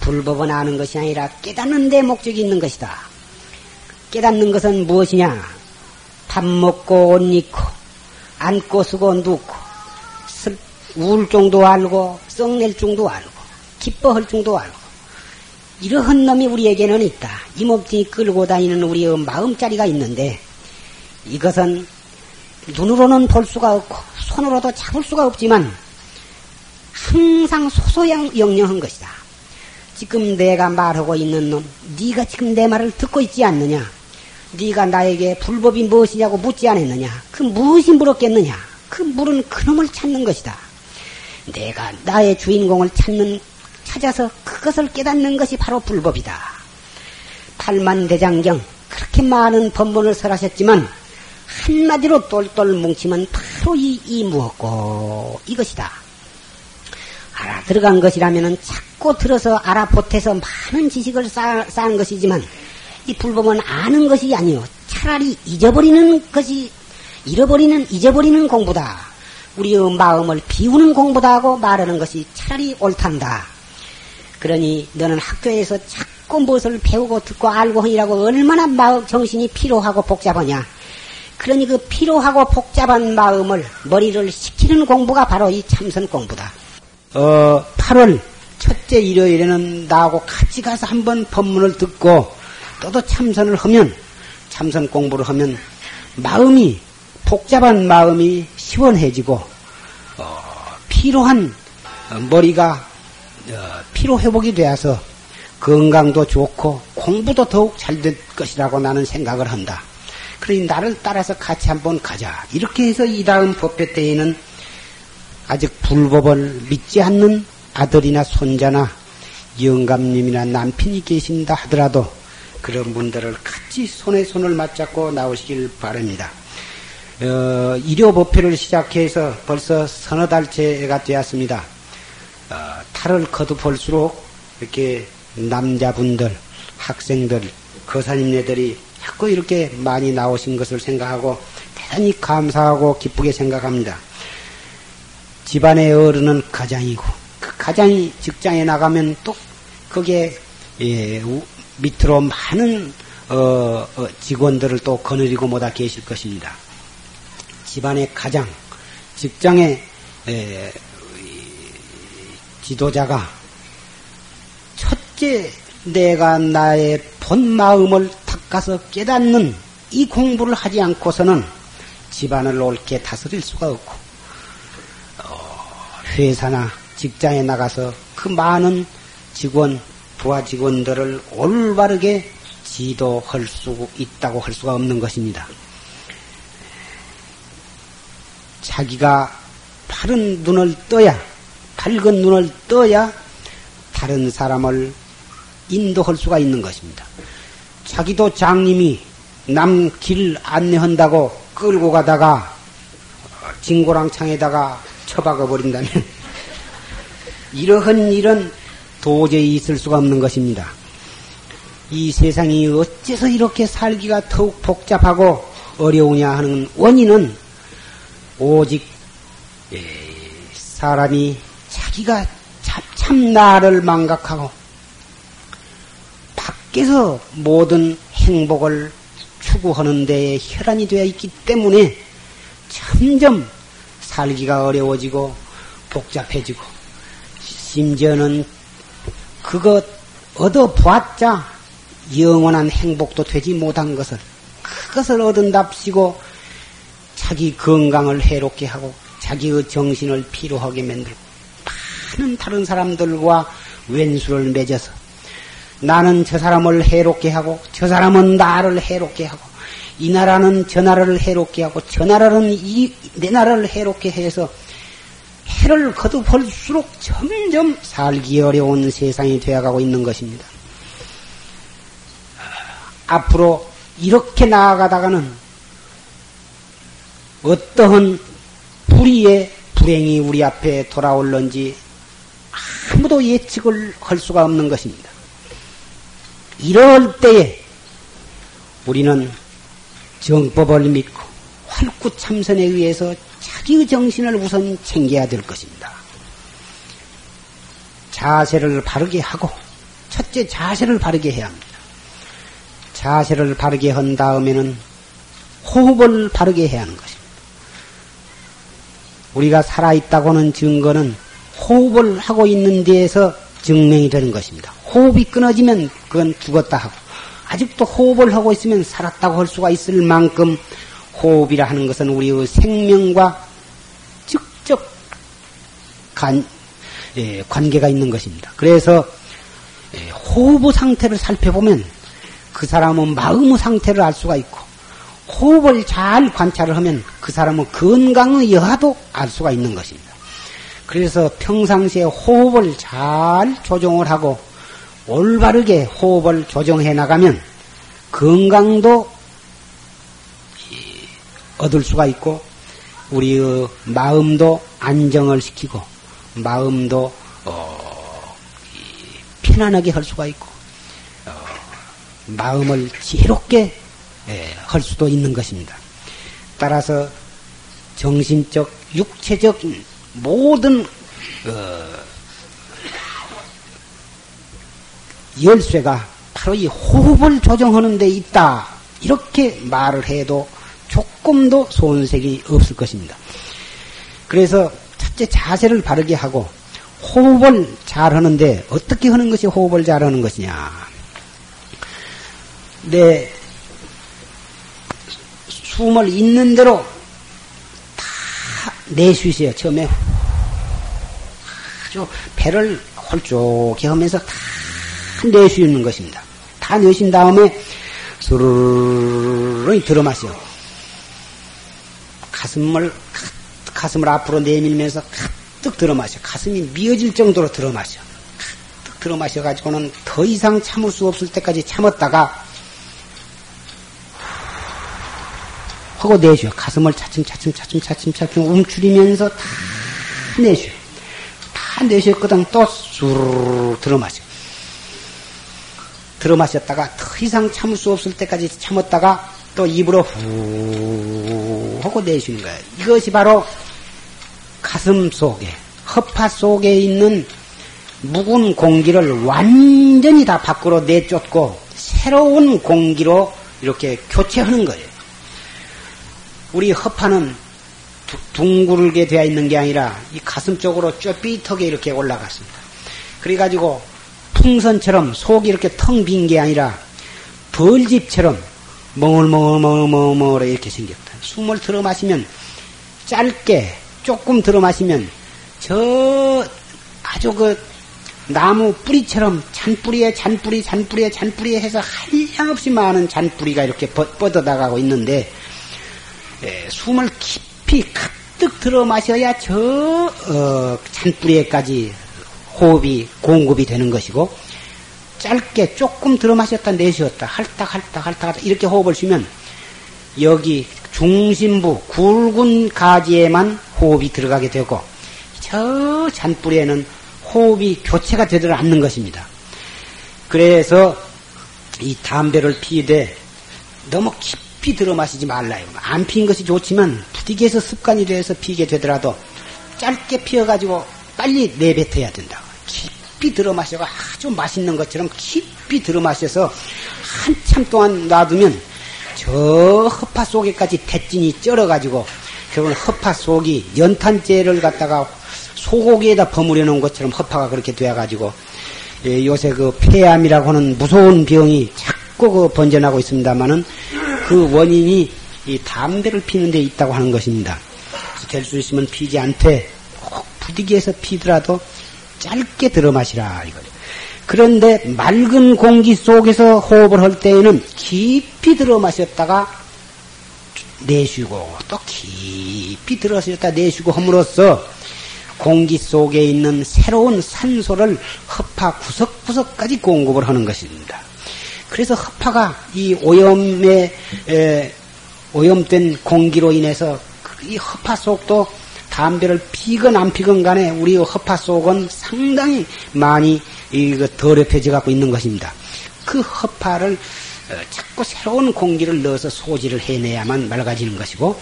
불법은 아는 것이 아니라 깨닫는 데 목적이 있는 것이다. 깨닫는 것은 무엇이냐? 밥 먹고 옷 입고 앉고 쓰고 눕고 울 정도 알고 썩낼 정도 알고 기뻐할 정도 알고 이러한 놈이 우리에게는 있다. 이 몸뚱이 끌고 다니는 우리의 마음자리가 있는데 이것은 눈으로는 볼 수가 없고 손으로도 잡을 수가 없지만 항상 소소영영한 것이다. 지금 내가 말하고 있는 놈, 네가 지금 내 말을 듣고 있지 않느냐? 네가 나에게 불법이 무엇이냐고 묻지 않았느냐? 그 무엇이 물었겠느냐? 그 물은 그놈을 찾는 것이다. 내가 나의 주인공을 찾는 찾아서 그것을 깨닫는 것이 바로 불법이다. 팔만대장경 그렇게 많은 법문을 설하셨지만 한마디로 똘똘 뭉치면 바로 이, 이 무엇고 이것이다. 알아 들어간 것이라면 자꾸 들어서 알아 보태서 많은 지식을 쌓, 쌓은 것이지만 이 불법은 아는 것이 아니요 차라리 잊어버리는 것이 잃어버리는 잊어버리는 공부다. 우리의 마음을 비우는 공부다 하고 말하는 것이 차라리 옳단다. 그러니 너는 학교에서 자꾸 무엇을 배우고 듣고 알고 하니라고 얼마나 마음 정신이 피로하고 복잡하냐. 그러니 그 피로하고 복잡한 마음을 머리를 식히는 공부가 바로 이 참선 공부다. 어, 8월 첫째 일요일에는 나하고 같이 가서 한번 법문을 듣고 또도 참선을 하면 참선 공부를 하면 마음이 복잡한 마음이 시원해지고 어, 피로한 머리가 어, 피로 회복이 되어서 건강도 좋고 공부도 더욱 잘 될 것이라고 나는 생각을 한다. 그러니 나를 따라서 같이 한번 가자. 이렇게 해서 이 다음 법회 때에는 아직 불법을 믿지 않는 아들이나 손자나 영감님이나 남편이 계신다 하더라도 그런 분들을 같이 손에 손을 맞잡고 나오시길 바랍니다. 어, 일요 법회를 시작해서 벌써 서너 달째가 되었습니다. 어, 탈을 거듭볼수록 이렇게 남자분들, 학생들, 거사님네들이 자꾸 이렇게 많이 나오신 것을 생각하고 대단히 감사하고 기쁘게 생각합니다. 집안의 어른은 가장이고 그 가장이 직장에 나가면 또 거기에 예, 밑으로 많은 어, 어, 직원들을 또 거느리고 못하 계실 것입니다. 집안의 가장, 직장의 에, 지도자가 첫째 내가 나의 본 마음을 닦아서 깨닫는 이 공부를 하지 않고서는 집안을 옳게 다스릴 수가 없고 어, 회사나 직장에 나가서 그 많은 직원, 부하 직원들을 올바르게 지도할 수 있다고 할 수가 없는 것입니다. 자기가 바른 눈을 떠야, 밝은 눈을 떠야 다른 사람을 인도할 수가 있는 것입니다. 자기도 장님이 남 길 안내한다고 끌고 가다가 진고랑 창에다가 처박아 버린다면 이러한 일은 도저히 있을 수가 없는 것입니다. 이 세상이 어째서 이렇게 살기가 더욱 복잡하고 어려우냐 하는 원인은 오직 사람이 자기가 참 나를 망각하고 밖에서 모든 행복을 추구하는 데에 혈안이 되어 있기 때문에 점점 살기가 어려워지고 복잡해지고 심지어는 그것 얻어 보았자 영원한 행복도 되지 못한 것을 그것을 얻은답시고 자기 건강을 해롭게 하고 자기의 정신을 피로하게 만들고 많은 다른 사람들과 왼수를 맺어서 나는 저 사람을 해롭게 하고 저 사람은 나를 해롭게 하고 이 나라는 저 나라를 해롭게 하고 저 나라는 이 내 나라를 해롭게 해서 해를 거듭할수록 점점 살기 어려운 세상이 되어가고 있는 것입니다. 앞으로 이렇게 나아가다가는 어떠한 불의의 불행이 우리 앞에 돌아올는지 아무도 예측을 할 수가 없는 것입니다. 이럴 때에 우리는 정법을 믿고 활구 참선에 의해서 자기의 정신을 우선 챙겨야 될 것입니다. 자세를 바르게 하고 첫째 자세를 바르게 해야 합니다. 자세를 바르게 한 다음에는 호흡을 바르게 해야 하는 것입니다. 우리가 살아있다고는 증거는 호흡을 하고 있는 데에서 증명이 되는 것입니다. 호흡이 끊어지면 그건 죽었다 하고 아직도 호흡을 하고 있으면 살았다고 할 수가 있을 만큼 호흡이라 하는 것은 우리의 생명과 직접 간, 예, 관계가 있는 것입니다. 그래서 예, 호흡의 상태를 살펴보면 그 사람은 마음의 상태를 알 수가 있고 호흡을 잘 관찰을 하면 그 사람은 건강의 여하도 알 수가 있는 것입니다. 그래서 평상시에 호흡을 잘 조정을 하고 올바르게 호흡을 조정해 나가면 건강도 얻을 수가 있고 우리의 마음도 안정을 시키고 마음도 어, 편안하게 할 수가 있고 어, 마음을 지혜롭게 예, 할 수도 있는 것입니다. 따라서 정신적, 육체적 모든 어, 열쇠가 바로 이 호흡을 조정하는 데 있다. 이렇게 말을 해도 조금도 손색이 없을 것입니다. 그래서 첫째 자세를 바르게 하고 호흡을 잘 하는데 어떻게 하는 것이 호흡을 잘 하는 것이냐. 내 숨을 있는 대로 다 내쉬세요. 처음에 아주 배를 홀쭉해 하면서 다 내쉬는 것입니다. 다 내쉰 다음에 수르르 들어 마셔. 가슴을 가슴을 앞으로 내밀면서 가득 들어 마셔. 가슴이 미어질 정도로 들어 마셔. 가득 들어 마셔 가지고는 더 이상 참을 수 없을 때까지 참았다가 하고 내쉬어. 가슴을 차츰차츰 차츰차츰 차츰 움츠리면서 다 내쉬어. 다 내쉬었거든 또 수르르 들어 마셔. 들어 마셨다가 더 이상 참을 수 없을 때까지 참았다가 또 입으로 후 하고 내쉬는 거예요. 이것이 바로 가슴 속에, 허파 속에 있는 묵은 공기를 완전히 다 밖으로 내쫓고 새로운 공기로 이렇게 교체하는 거예요. 우리 허파는 둥글게 되어 있는 게 아니라 이 가슴 쪽으로 쭈삐하게 이렇게 올라갔습니다. 그래가지고 풍선처럼 속이 이렇게 텅 빈 게 아니라 벌집처럼 멍얼멍얼멍얼멍얼 이렇게 생겼다. 숨을 들어 마시면 짧게 조금 들어 마시면 저 아주 그 나무 뿌리처럼 잔뿌리에 잔뿌리 잔뿌리에 잔뿌리에 해서 한량없이 많은 잔뿌리가 이렇게 뻗어 나가고 있는데 에, 숨을 깊이 가득 들어 마셔야 저 어, 잔뿌리에까지 호흡이 공급이 되는 것이고 짧게 조금 들어 마셨다 내쉬었다 할딱 할딱 할딱 이렇게 호흡을 쉬면 여기 중심부 굵은 가지에만 호흡이 들어가게 되고 저 잔뿌리에는 호흡이 교체가 되지 않는 것입니다. 그래서 이 담배를 피되 너무 깊 이 들어 마시지 말라요. 안 피는 것이 좋지만 부디게서 습관이 돼서 피게 되더라도 짧게 피어가지고 빨리 내뱉어야 된다. 깊이 들어 마셔가 아주 맛있는 것처럼 깊이 들어 마셔서 한참 동안 놔두면 저 허파 속에까지 대진이 쩔어가지고 결국은 허파 속이 연탄재를 갖다가 소고기에다 버무려 놓은 것처럼 허파가 그렇게 되어가지고 예, 요새 그 폐암이라고 하는 무서운 병이 자꾸 그 번져나고 있습니다만은 그 원인이 이 담배를 피는 데 있다고 하는 것입니다. 될 수 있으면 피지 않되 꼭 부디기에서 피더라도 짧게 들어 마시라 이거죠. 그런데 맑은 공기 속에서 호흡을 할 때에는 깊이 들어 마셨다가 내쉬고 또 깊이 들어 마셨다 내쉬고 함으로써 공기 속에 있는 새로운 산소를 허파 구석구석까지 공급을 하는 것입니다. 그래서 허파가 이 오염에 에, 오염된 공기로 인해서 이 허파 속도 담배를 피건 안 피건 간에 우리 허파 속은 상당히 많이 이거 더럽혀져 갖고 있는 것입니다. 그 허파를 어, 자꾸 새로운 공기를 넣어서 소지를 해내야만 맑아지는 것이고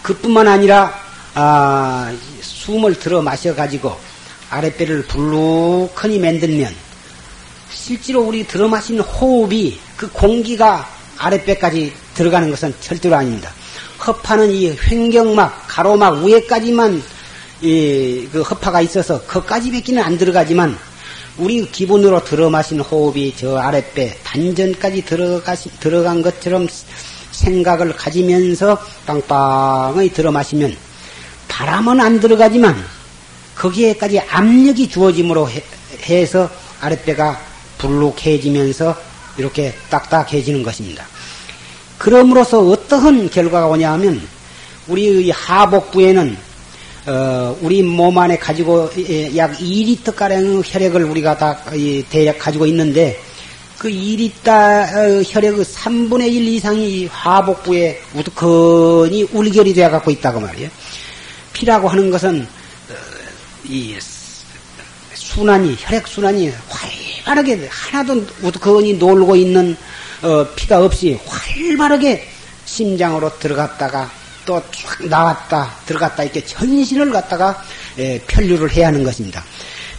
그뿐만 아니라 아, 숨을 들어 마셔 가지고 아랫배를 불룩하니 만들면 실제로 우리 들어 마신 호흡이 그 공기가 아랫배까지 들어가는 것은 절대로 아닙니다. 허파는 이 횡경막, 가로막 위에까지만 이, 그 허파가 있어서 거까지 밖에는 안 들어가지만 우리 기분으로 들어 마신 호흡이 저 아랫배 단전까지 들어가시, 들어간 것처럼 생각을 가지면서 빵빵히 들어 마시면 바람은 안 들어가지만 거기에까지 압력이 주어짐으로 해, 서 아랫배가 불룩해지면서 이렇게 딱딱해지는 것입니다. 그럼으로써 어떠한 결과가 오냐 하면 우리 하복부에는 어, 우리 몸 안에 가지고 약 2리터 가량 혈액을 우리가 다 대략 가지고 있는데 그 2리터 어, 혈액의 3분의 1 이상이 하복부에 우두커니 울결이 되어 갖고 있다고 말이에요. 피라고 하는 것은 어, 이 순환이 혈액 순환이 활발하게 하나도 우두커니 놀고 있는 어, 피가 없이 활발하게 심장으로 들어갔다가 또 쫙 나왔다 들어갔다 이렇게 전신을 갖다가 예, 편류를 해야 하는 것입니다.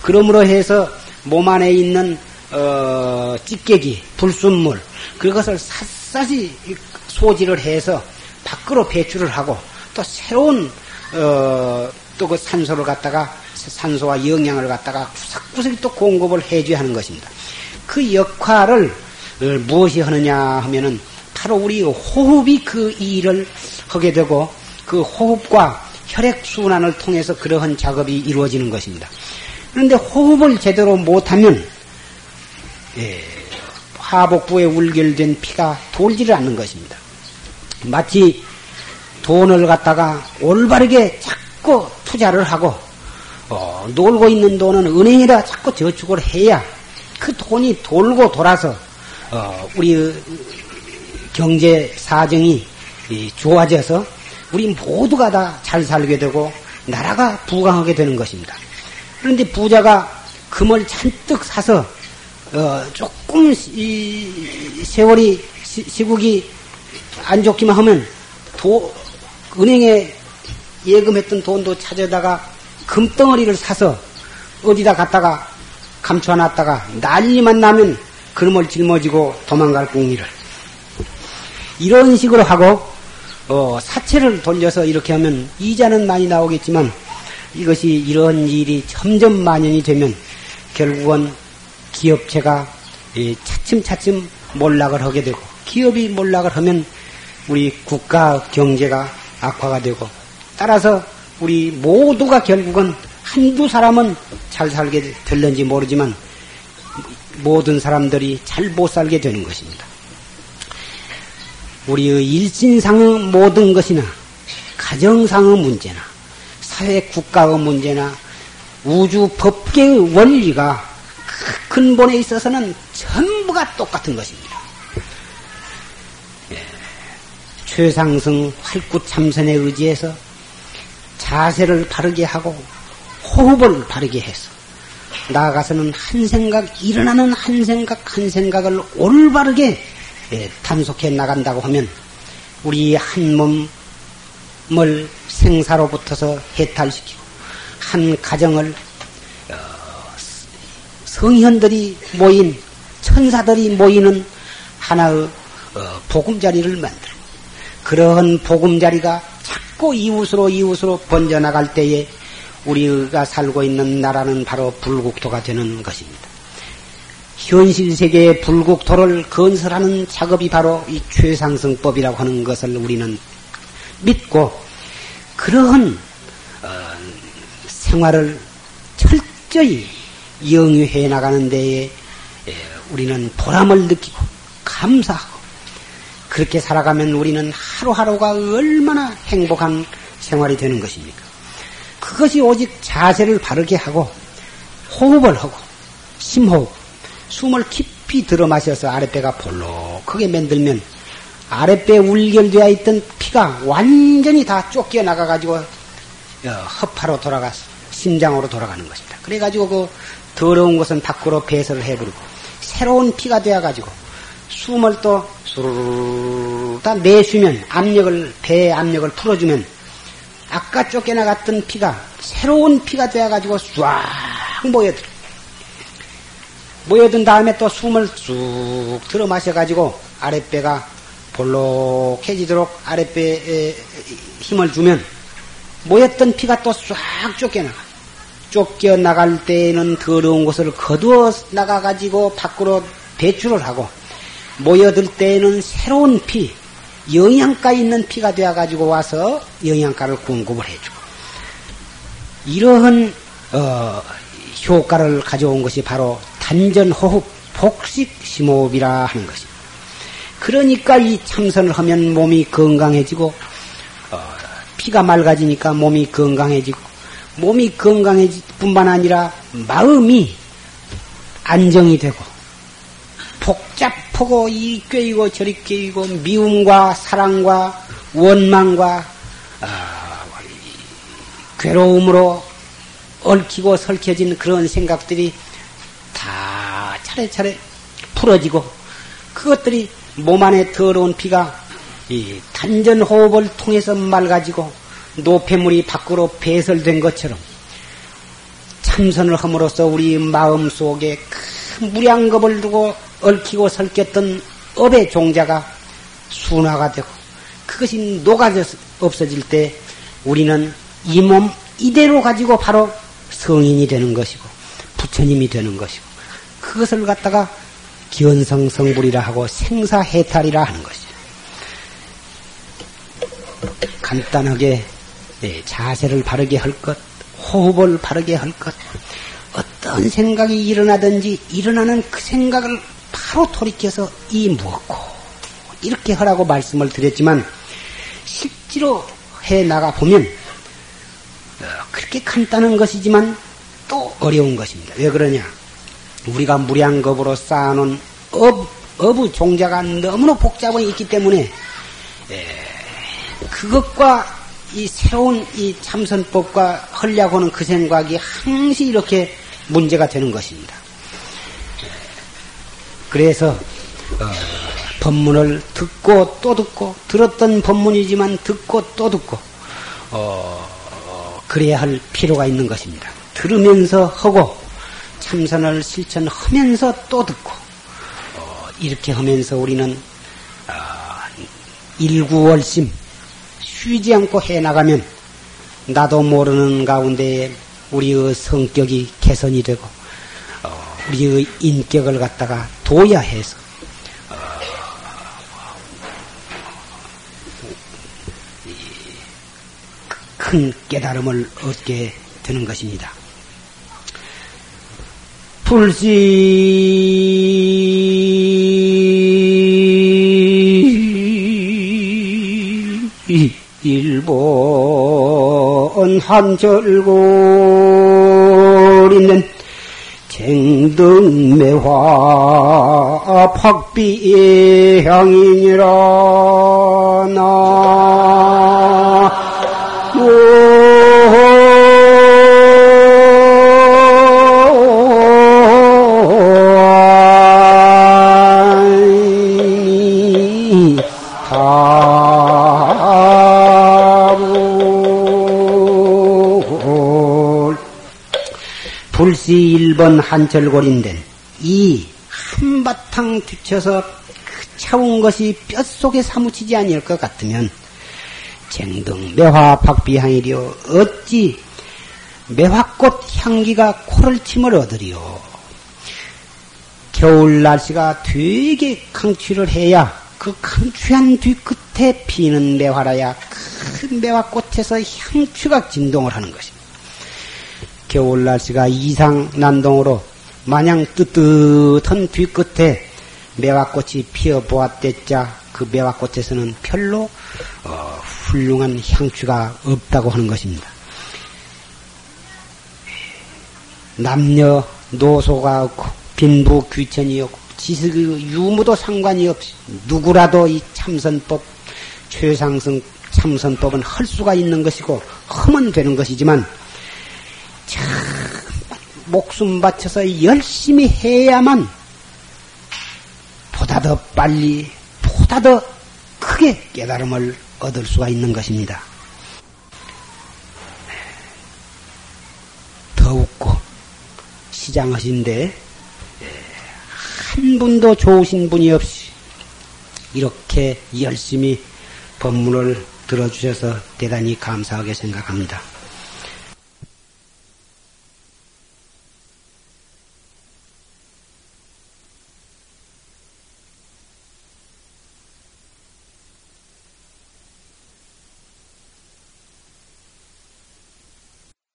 그러므로 해서 몸 안에 있는 어, 찌개기, 불순물 그것을 샅샅이 소지를 해서 밖으로 배출을 하고 또 새로운 어, 또 그 산소를 갖다가 산소와 영양을 갖다가 구석구석 또 공급을 해줘야 하는 것입니다. 그 역할을 어, 무엇이 하느냐 하면은 바로 우리 호흡이 그 일을 하게 되고 그 호흡과 혈액 순환을 통해서 그러한 작업이 이루어지는 것입니다. 그런데 호흡을 제대로 못하면 예, 하복부에 울결된 피가 돌지를 않는 것입니다. 마치 돈을 갖다가 올바르게 자꾸 투자를 하고 어, 놀고 있는 돈은 은행에다 자꾸 저축을 해야 그 돈이 돌고 돌아서 어, 우리 경제 사정이 좋아져서 우리 모두가 다 잘 살게 되고 나라가 부강하게 되는 것입니다. 그런데 부자가 금을 잔뜩 사서 어, 조금 이 세월이 시, 국이안 좋기만 하면 도, 은행에 예금했던 돈도 찾아다가 금덩어리를 사서 어디다 갖다가 감춰놨다가 난리만 나면 그놈을 짊어지고 도망갈 공리를. 이런 식으로 하고 어, 사채를 돌려서 이렇게 하면 이자는 많이 나오겠지만 이것이 이런 일이 점점 만연이 되면 결국은 기업체가 차츰차츰 몰락을 하게 되고 기업이 몰락을 하면 우리 국가 경제가 악화가 되고 따라서 우리 모두가 결국은 한두 사람은 잘 살게 될는지 모르지만 모든 사람들이 잘 못 살게 되는 것입니다. 우리의 일신상의 모든 것이나 가정상의 문제나 사회 국가의 문제나 우주 법계의 원리가 그 근본에 있어서는 전부가 똑같은 것입니다. 예. 최상승 활구 참선에 의지해서 자세를 바르게 하고 호흡을 바르게 해서 나아가서는 한 생각 일어나는 한 생각 한 생각을 올바르게 예, 단속해 나간다고 하면 우리 한 몸을 생사로부터서 해탈시키고 한 가정을 어, 성현들이 모인 천사들이 모이는 하나의 어, 보금자리를 만들고 그러한 보금자리가 자꾸 이웃으로 이웃으로 번져나갈 때에 우리가 살고 있는 나라는 바로 불국토가 되는 것입니다. 현실 세계의 불국토를 건설하는 작업이 바로 이 최상승법이라고 하는 것을 우리는 믿고 그러한 어, 생활을 철저히 영유해 나가는 데에 예, 우리는 보람을 느끼고 감사하고 그렇게 살아가면 우리는 하루하루가 얼마나 행복한 생활이 되는 것입니까? 그것이 오직 자세를 바르게 하고 호흡을 하고 심호흡 숨을 깊이 들어 마셔서 아랫배가 볼록하게 만들면 아랫배에 울결되어 있던 피가 완전히 다 쫓겨 나가가지고 어, 허파로 돌아가서 심장으로 돌아가는 것입니다. 그래가지고 그 더러운 것은 밖으로 배설을 해버리고 새로운 피가 되어가지고 숨을 또 수르르 다 내쉬면 압력을 배의 압력을 풀어주면 아까 쫓겨나갔던 피가 새로운 피가 되어가지고 쫙 모여들어. 모여든 다음에 또 숨을 쑥 들어 마셔가지고 아랫배가 볼록해지도록 아랫배에 힘을 주면 모였던 피가 또싹 쫓겨나가. 쫓겨 나갈 때에는 더러운 것을 거두어 나가가지고 밖으로 배출을 하고 모여들 때에는 새로운 피, 영양가 있는 피가 되어가지고 와서 영양가를 공급을 해주고 이러한 어, 효과를 가져온 것이 바로 단전호흡 복식심호흡이라 하는 것입니다. 그러니까 이 참선을 하면 몸이 건강해지고 어, 피가 맑아지니까 몸이 건강해지고 몸이 건강해질 뿐만 아니라 마음이 안정이 되고 복잡 하고 이 꿰이고 저리 꿰이고 미움과 사랑과 원망과 어, 괴로움으로 얽히고 설켜진 그런 생각들이 다 차례차례 풀어지고 그것들이 몸 안에 더러운 피가 이 단전 호흡을 통해서 맑아지고 노폐물이 밖으로 배설된 것처럼 참선을 함으로써 우리 마음 속에 큰 무량겁을 두고 얽히고 설켰던 업의 종자가 순화가 되고 그것이 녹아져 없어질 때 우리는 이 몸 이대로 가지고 바로 성인이 되는 것이고 부처님이 되는 것이고 그것을 갖다가 기원성성불이라 하고 생사해탈이라 하는 것이죠. 간단하게 예, 자세를 바르게 할 것, 호흡을 바르게 할 것, 어떤 생각이 일어나든지 일어나는 그 생각을 바로 돌이켜서 이 무엇고 이렇게 하라고 말씀을 드렸지만 실제로 해 나가 보면 어, 그렇게 간단한 것이지만 또 어려운 것입니다. 왜 그러냐? 우리가 무량겁으로 쌓아놓은 업, 업의 종자가 너무나 복잡해 있기 때문에 에, 그것과 이 새로운 이 참선법과 하려고 하는 그 생각이 항시 이렇게 문제가 되는 것입니다. 그래서 어, 법문을 듣고 또 듣고 들었던 법문이지만 듣고 또 듣고 어, 그래야 할 필요가 있는 것입니다. 들으면서 하고 참선을 실천하면서 또 듣고 어, 이렇게 하면서 우리는 어, 일구월심 쉬지 않고 해 나가면 나도 모르는 가운데 우리의 성격이 개선이 되고 어, 우리의 인격을 갖다가 둬야 해서 큰 깨달음을 얻게 되는 것입니다. 불시 일본 한절골 있는 쟁등매화 팍비 향이니라 나불 1번 한철골인데 이 한바탕 뒤쳐서 그 차운 것이 뼛속에 사무치지 아니할 것 같으면 쟁등 매화 박비향이리요 어찌 매화꽃 향기가 코를 침을 얻으리요 겨울 날씨가 되게 강추를 해야 그 강추한 뒤끝에 피는 매화라야 큰 매화꽃에서 향추가 진동을 하는 것입니다. 겨울 날씨가 이상 난동으로 마냥 뜨뜻한 뒤끝에 매화꽃이 피어 보았댔자 그 매화꽃에서는 별로 어, 훌륭한 향취가 없다고 하는 것입니다. 남녀 노소가 없고 빈부 귀천이 없고 지식 유무도 상관이 없이 누구라도 이 참선법 최상승 참선법은 할 수가 있는 것이고 하면 되는 것이지만 참 목숨 바쳐서 열심히 해야만 보다 더 빨리 보다 더 크게 깨달음을 얻을 수가 있는 것입니다. 더욱고 시장하신데 한 분도 좋으신 분이 없이 이렇게 열심히 법문을 들어주셔서 대단히 감사하게 생각합니다.